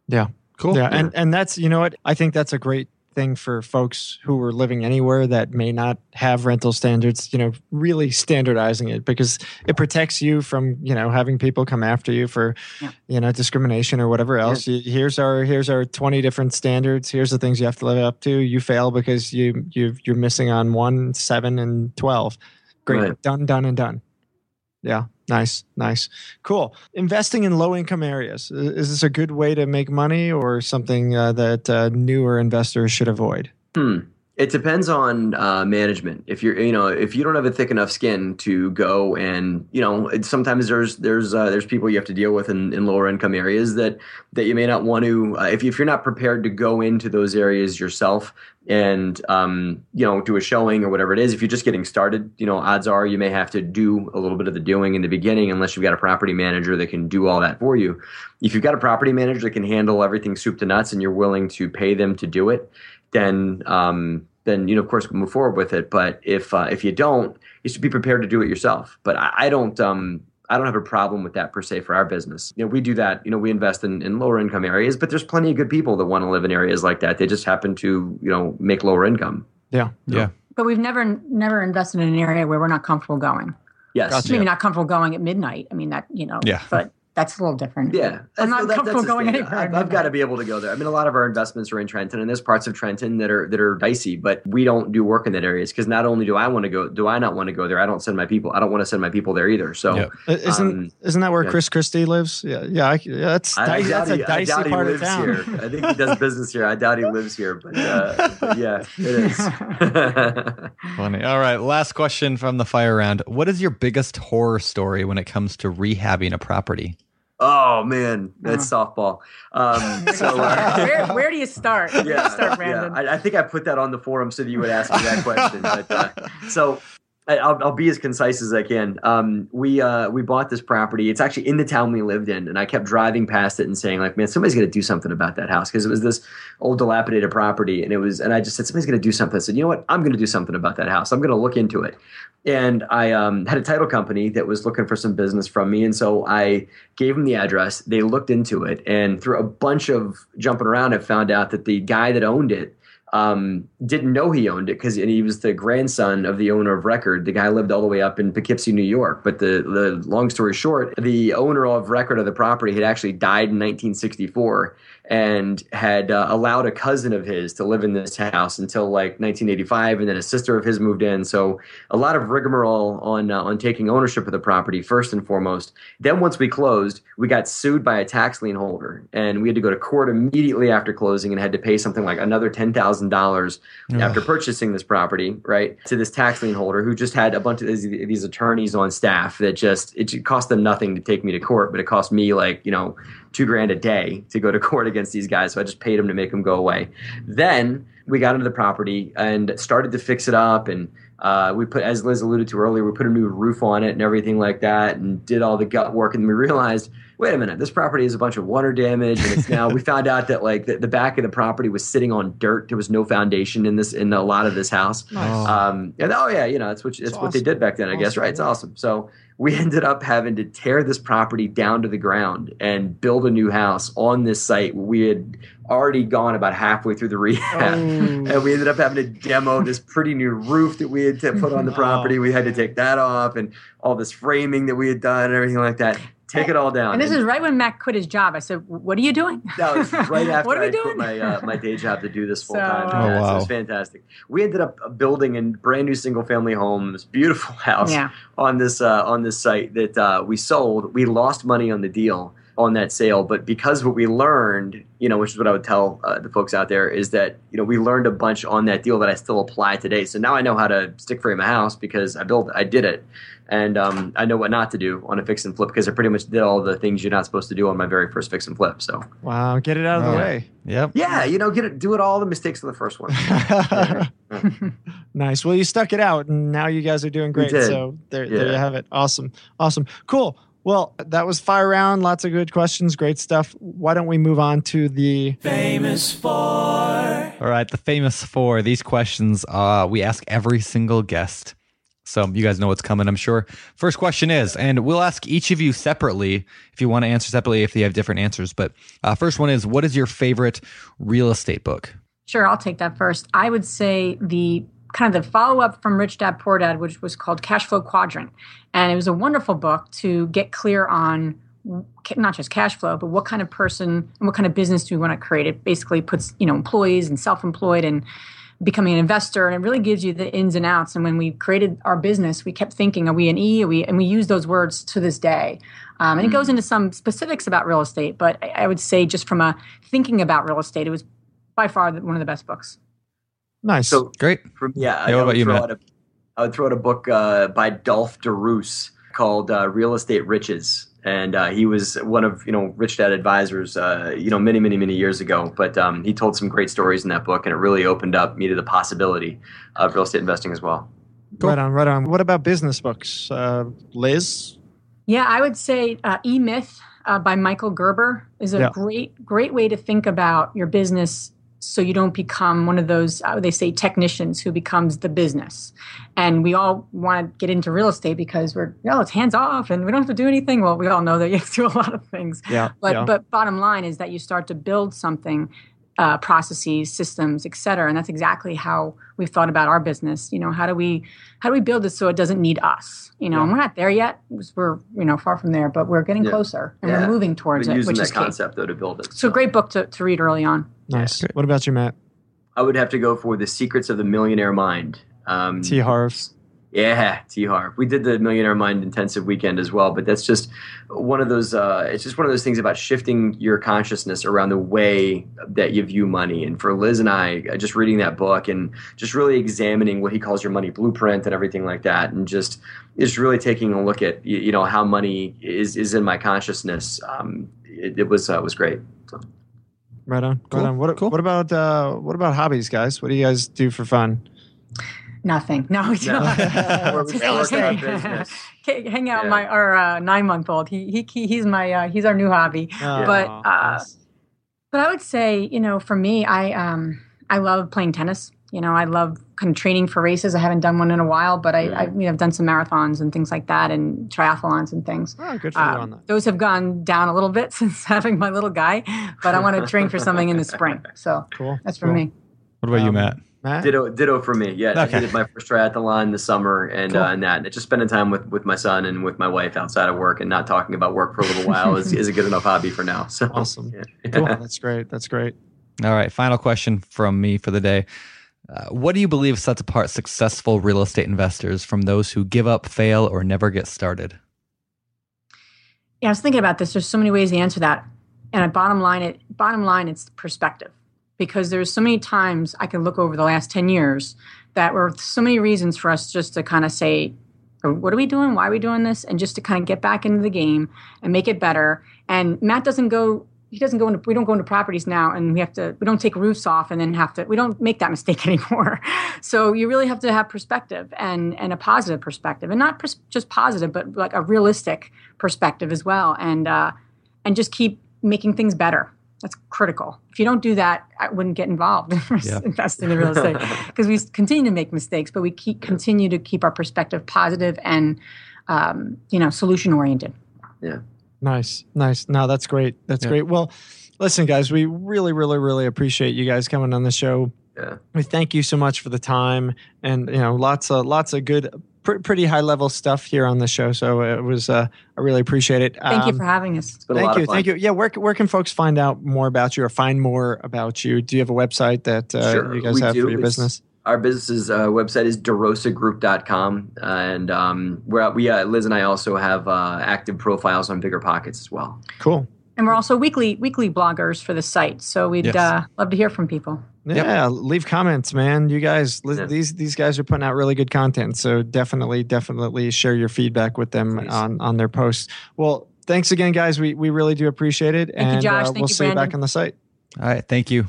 Speaker 1: Yeah, cool. Yeah, yeah. and and that's you know what I think that's a great thing for folks who are living anywhere that may not have rental standards, you know, really standardizing it because it protects you from, you know, having people come after you for, yeah. you know, discrimination or whatever else. Yeah. Here's our here's our 20 different standards. Here's the things you have to live up to. You fail because you you you're missing on 1, 7 and 12. Great. Right. Done, done and done. Yeah. Nice, nice, cool. Investing in low income areas is this a good way to make money, or something uh, that uh, newer investors should avoid?
Speaker 6: Hmm. It depends on uh, management. If you're, you know, if you don't have a thick enough skin to go and, you know, sometimes there's there's uh, there's people you have to deal with in, in lower income areas that that you may not want to. Uh, if if you're not prepared to go into those areas yourself and um, you know do a showing or whatever it is, if you're just getting started, you know, odds are you may have to do a little bit of the doing in the beginning, unless you've got a property manager that can do all that for you. If you've got a property manager that can handle everything soup to nuts, and you're willing to pay them to do it, then um, then you know of course move forward with it. But if uh, if you don't, you should be prepared to do it yourself. But I, I don't um, I don't have a problem with that per se for our business. You know, we do that. You know, we invest in, in lower income areas, but there's plenty of good people that want to live in areas like that. They just happen to you know make lower income.
Speaker 1: Yeah,
Speaker 3: yeah.
Speaker 5: But we've never never invested in an area where we're not comfortable going.
Speaker 6: Yes,
Speaker 5: gotcha. maybe not comfortable going at midnight. I mean that you know. Yeah. But that's a little different.
Speaker 6: Yeah,
Speaker 5: I'm not
Speaker 6: that,
Speaker 5: comfortable going anywhere.
Speaker 6: I've, I've got to be able to go there. I mean, a lot of our investments are in Trenton, and there's parts of Trenton that are that are dicey, but we don't do work in that areas because not only do I want to go, do I not want to go there? I don't send my people. I don't want to send my people there either. So,
Speaker 1: yep. isn't um, isn't that where yeah. Chris Christie lives? Yeah, yeah, I, yeah that's I, that's he, a dicey I part of town.
Speaker 6: Here. I think he does business here. I doubt he lives here, but, uh, but yeah, it is.
Speaker 3: Funny. All right, last question from the fire round. What is your biggest horror story when it comes to rehabbing a property?
Speaker 6: Oh man, that's uh-huh. softball. Um,
Speaker 5: so uh, where, where do you start? Where
Speaker 6: yeah,
Speaker 5: start,
Speaker 6: yeah. I, I, think I put that on the forum so that you would ask me that question. but, uh, so I'll, I'll, be as concise as I can. Um, we uh, we bought this property. It's actually in the town we lived in, and I kept driving past it and saying, like, man, somebody's going to do something about that house because it was this old dilapidated property, and it was. And I just said, somebody's going to do something. I said, you know what? I'm going to do something about that house. I'm going to look into it and I um, had a title company that was looking for some business from me, and so I gave them the address. They looked into it, and through a bunch of jumping around, I found out that the guy that owned it um, didn't know he owned it because he was the grandson of the owner of record. The guy lived all the way up in Poughkeepsie, New York. But the the long story short, the owner of record of the property had actually died in 1964 and had uh, allowed a cousin of his to live in this house until like 1985, and then a sister of his moved in. So a lot of rigmarole on uh, on taking ownership of the property first and foremost. Then once we closed, we got sued by a tax lien holder, and we had to go to court immediately after closing and had to pay something like another ten thousand dollars after purchasing this property, right, to this tax lien holder who just had a bunch of these, these attorneys on staff that just it cost them nothing to take me to court, but it cost me like you know two grand a day to go to court against these guys. So I just paid them to make them go away. Then we got into the property and started to fix it up. And uh, we put, as Liz alluded to earlier, we put a new roof on it and everything like that and did all the gut work. And we realized wait a minute, this property is a bunch of water damage, and it's now we found out that like the, the back of the property was sitting on dirt. There was no foundation in this in a lot of this house.
Speaker 1: Nice.
Speaker 6: Um, and oh yeah, you know that's what that's what they did back then, I guess. Right? It's awesome. So we ended up having to tear this property down to the ground and build a new house on this site. We had already gone about halfway through the rehab,
Speaker 1: Oh.
Speaker 6: and we ended up having to demo this pretty new roof that we had to put on the property. We had to take that off, and all this framing that we had done and everything like that. Take it all down.
Speaker 5: And this
Speaker 6: And
Speaker 5: is right when Matt quit his job. I said, "What are you doing?"
Speaker 6: that was right after
Speaker 5: what are we
Speaker 6: I
Speaker 5: doing?
Speaker 6: quit my uh, my day job to do this full
Speaker 5: So,
Speaker 6: time.
Speaker 5: uh,
Speaker 3: Oh,
Speaker 6: yeah, so
Speaker 3: wow.
Speaker 6: it was fantastic. We ended up building a brand new single family home, this beautiful house
Speaker 5: yeah.
Speaker 6: on this uh, on this site that uh, we sold. We lost money on the deal on that sale, but because what we learned, you know, which is what I would tell uh, the folks out there, is that you know we learned a bunch on that deal that I still apply today. So now I know how to stick frame a house because I built, I did it, and um, I know what not to do on a fix and flip because I pretty much did all the things you're not supposed to do on my very first fix and flip. So
Speaker 1: Wow, get it out of the
Speaker 3: Right.
Speaker 1: way.
Speaker 3: Yep.
Speaker 6: yeah, you know, get it, do it all the mistakes of the first one.
Speaker 1: nice. Well, you stuck it out, and now you guys are doing great.
Speaker 6: did.
Speaker 1: So there, there you have it. Awesome, awesome, cool. Well, that was fire round. Lots of good questions. Great stuff. Why don't we move on to the famous four?
Speaker 3: All right, the famous four. These questions uh, we ask every single guest. So you guys know what's coming, I'm sure. First question is, and we'll ask each of you separately if you want to answer separately if you have different answers. But uh, first one is, what is your favorite real estate book?
Speaker 5: Sure, I'll take that first. I would say the kind of the follow up from Rich Dad Poor Dad, which was called Cash Flow Quadrant. And it was a wonderful book to get clear on not just cash flow, but what kind of person and what kind of business do we want to create. It basically puts, you know, employees and self employed and becoming an investor and it really gives you the ins and outs and when we created our business we kept thinking are we an e are we and we use those words to this day um, and it goes into some specifics about real estate but I, I would say just from a thinking about real estate it was by far the- one of the best books
Speaker 1: nice.
Speaker 6: So
Speaker 3: Great.
Speaker 6: From, yeah,
Speaker 3: Yeah, what
Speaker 6: I,
Speaker 3: about
Speaker 6: would
Speaker 3: you,
Speaker 6: throw
Speaker 3: Matt?
Speaker 6: out a, I would throw out a book uh, by Dolf de Roos called uh, Real Estate Riches. And uh, he was one of, you know, Rich Dad advisors, uh, you know, many, many, many years ago. But um, he told some great stories in that book, and it really opened up me to the possibility of real estate investing as well.
Speaker 1: right on, right on. What about business books, uh, Liz?
Speaker 5: Yeah, I would say uh, E Myth uh, by Michael Gerber is a
Speaker 1: Yeah.
Speaker 5: great, great way to think about your business so you don't become one of those, uh, they say, technicians who becomes the business. And we all want to get into real estate because we're, you know, it's hands off and we don't have to do anything. Well, we all know that you have to do a lot of things.
Speaker 1: Yeah,
Speaker 5: But,
Speaker 1: yeah.
Speaker 5: but bottom line is that you start to build something. Uh, processes, systems, et cetera, and that's exactly how we've thought about our business. You know, how do we how do we build this so it doesn't need us? You know, and we're not there yet. We're you know far from there, but we're getting
Speaker 6: Yeah.
Speaker 5: closer and
Speaker 6: Yeah.
Speaker 5: we're moving towards
Speaker 6: But
Speaker 5: it,
Speaker 6: using
Speaker 5: which
Speaker 6: that
Speaker 5: is key.
Speaker 6: concept, though, to build it.
Speaker 5: So great book to, to read early on.
Speaker 1: nice. What about you, Matt?
Speaker 6: I would have to go for The Secrets of the Millionaire Mind. Um,
Speaker 1: T. Harv.
Speaker 6: Yeah, T Harv. We did the Millionaire Mind intensive weekend as well, but that's just one of those. Uh, it's just one of those things about shifting your consciousness around the way that you view money. And for Liz and I, uh, just reading that book and just really examining what he calls your money blueprint and everything like that, and just just really taking a look at you, you know how money is is in my consciousness. Um, it, it was uh, was great. So.
Speaker 1: Right on,
Speaker 3: Cool,
Speaker 1: right on. What,
Speaker 3: cool.
Speaker 1: what about uh, what about hobbies, guys? What do you guys do for fun?
Speaker 5: Nothing. No, we
Speaker 6: No.
Speaker 5: don't.
Speaker 6: We
Speaker 5: Just
Speaker 6: work on our
Speaker 5: hang- hang out
Speaker 6: Yeah.
Speaker 5: my our uh, nine month old. He, he he he's my uh, he's our new hobby. But,
Speaker 1: Oh,
Speaker 5: uh,
Speaker 1: nice.
Speaker 5: But I would say, you know, for me, I um I love playing tennis. You know, I love kind of training for races. I haven't done one in a while, but I, I you know, I've done some marathons and things like that, and triathlons and things.
Speaker 1: oh, good for you
Speaker 5: Uh,
Speaker 1: on that.
Speaker 5: those have gone down a little bit since having my little guy, but I want to train for something in the spring. So
Speaker 1: Cool.
Speaker 5: that's for
Speaker 1: cool.
Speaker 5: me.
Speaker 3: What about you,
Speaker 1: Um,
Speaker 3: Matt?
Speaker 1: Matt.
Speaker 6: Ditto, ditto for me. Yeah,
Speaker 3: Okay.
Speaker 6: I did my first triathlon this summer, and
Speaker 1: Cool.
Speaker 6: uh, and that and just spending time with, with my son and with my wife outside of work, and not talking about work for a little while is, is a good enough hobby for now. So
Speaker 1: Awesome.
Speaker 6: yeah.
Speaker 1: Cool. That's great. That's great.
Speaker 3: All right, final question from me for the day. Uh, what do you believe sets apart successful real estate investors from those who give up, fail, or never get started?
Speaker 5: Yeah, I was thinking about this. There's so many ways to answer that, and at bottom line, it bottom line, it's perspective, because there's so many times I can look over the last ten years that were so many reasons for us just to kind of say, "Oh, "What are we doing? Why are we doing this?" and just to kind of get back into the game and make it better. And Matt doesn't go. He doesn't go into. We don't go into properties now, and we have to. We don't take roofs off and then have to. We don't make that mistake anymore. So you really have to have perspective and and a positive perspective, and not pers- just positive, but like a realistic perspective as well. And uh, and just keep making things better. That's critical. If you don't do that, I wouldn't get involved
Speaker 3: Yeah.
Speaker 5: invest in real estate because we continue to make mistakes, but we keep continue to keep our perspective positive and um, you know solution oriented. Yeah.
Speaker 1: Nice, nice. No, that's great. That's
Speaker 3: Yeah.
Speaker 1: great. Well, listen, guys, we really, really, really appreciate you guys coming on the show.
Speaker 6: Yeah.
Speaker 1: We thank you so much for the time, and you know, lots of lots of good, pr- pretty high level stuff here on the show. So it was, uh, I really appreciate it.
Speaker 5: Thank you
Speaker 1: Um,
Speaker 5: for having us.
Speaker 6: It's been a
Speaker 1: Thank
Speaker 6: lot
Speaker 1: you,
Speaker 6: of fun.
Speaker 1: thank you. Yeah, where where can folks find out more about you or find more about you? Do you have a website that uh,
Speaker 6: Sure,
Speaker 1: you guys have
Speaker 6: do.
Speaker 1: for your
Speaker 6: It's-
Speaker 1: business?
Speaker 6: Our business's uh, website is derosagroup.com. And um, we're, we, uh, Liz and I also have uh, active profiles on Bigger Pockets as well.
Speaker 1: Cool.
Speaker 5: And we're also weekly weekly bloggers for the site, so we'd
Speaker 3: Yes.
Speaker 5: uh, love to hear from people.
Speaker 1: Yeah, leave comments, man. You guys, li-
Speaker 6: Yeah.
Speaker 1: these these guys are putting out really good content. So definitely, definitely share your feedback with them
Speaker 6: Please.
Speaker 1: on on their posts. Well, thanks again, guys. We we really do appreciate it,
Speaker 5: Thank you,
Speaker 1: and
Speaker 5: Josh.
Speaker 1: uh,
Speaker 5: Thank
Speaker 1: we'll
Speaker 5: you,
Speaker 1: see you back on the site.
Speaker 3: All right. Thank you.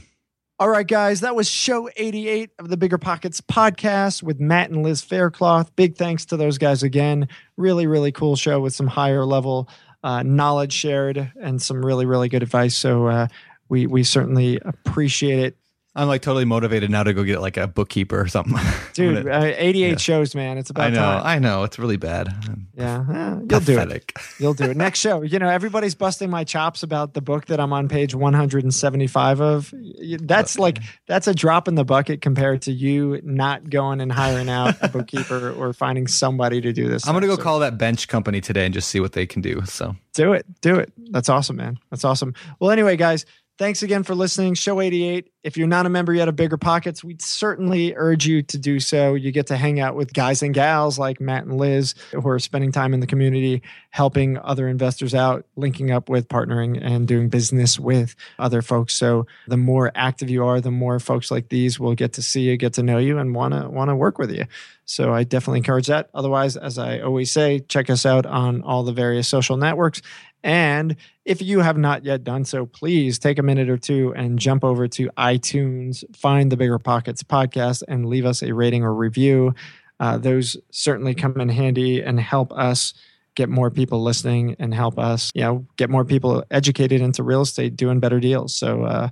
Speaker 1: All right, guys, that was show 88 of the Bigger Pockets podcast with Matt and Liz Faircloth. Big thanks to those guys again. Really, really cool show with some higher level uh, knowledge shared and some really, really good advice. So uh, we we certainly appreciate it.
Speaker 3: I'm like totally motivated now to go get like a bookkeeper or something.
Speaker 1: Dude,
Speaker 3: gonna-
Speaker 1: uh, 88
Speaker 3: yeah.
Speaker 1: shows, man. It's about
Speaker 3: I know.
Speaker 1: time.
Speaker 3: I know. It's really bad.
Speaker 1: Yeah, eh, you'll do it. You'll do it. Next show, you know, everybody's busting my chops about the book that I'm on page 175 of. That's like that's a drop in the bucket compared to you not going and hiring out a bookkeeper or finding somebody to do this.
Speaker 3: I'm gonna go
Speaker 1: So
Speaker 3: call that bench company today and just see what they can do. So
Speaker 1: do it. Do it. That's awesome, man. That's awesome. Well, anyway, guys, thanks again for listening. Show 88. If you're not a member yet of Bigger Pockets, we'd certainly urge you to do so. You get to hang out with guys and gals like Matt and Liz who are spending time in the community, helping other investors out, linking up with, partnering, and doing business with other folks. So the more active you are, the more folks like these will get to see you, get to know you, and wanna wanna work with you. So I definitely encourage that. Otherwise, as I always say, check us out on all the various social networks. And if you have not yet done so, please take a minute or two and jump over to iTunes, find the Bigger Pockets podcast, and leave us a rating or review. Uh, those certainly come in handy and help us get more people listening and help us, you know, get more people educated into real estate, doing better deals. So uh,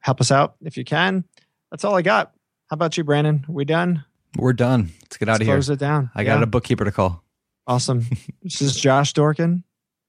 Speaker 1: help us out if you can. That's all I got. How about you, Brandon? We done?
Speaker 3: we're done. Let's get out
Speaker 1: Let's
Speaker 3: of here.
Speaker 1: Close it down.
Speaker 3: I got a bookkeeper to call.
Speaker 1: Awesome. this is Josh Dorkin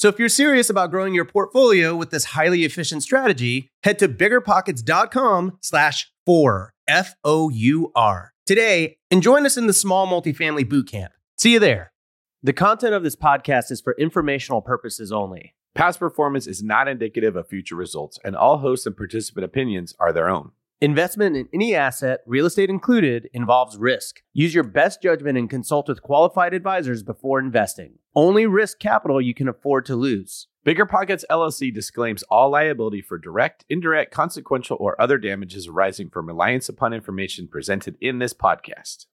Speaker 7: So if you're serious about growing your portfolio with this highly efficient strategy, head to biggerpockets.com slash four, F-O-U-R, today and join us in the small multifamily bootcamp. See you there. The content of this podcast is for informational purposes only.
Speaker 9: Past performance is not indicative of future results, and all host and participant opinions are their own.
Speaker 7: Investment in any asset, real estate included, involves risk. Use your best judgment and consult with qualified advisors before investing. Only risk capital you can afford to lose.
Speaker 9: Bigger Pockets LLC disclaims all liability for direct, indirect, consequential, or other damages arising from reliance upon information presented in this podcast.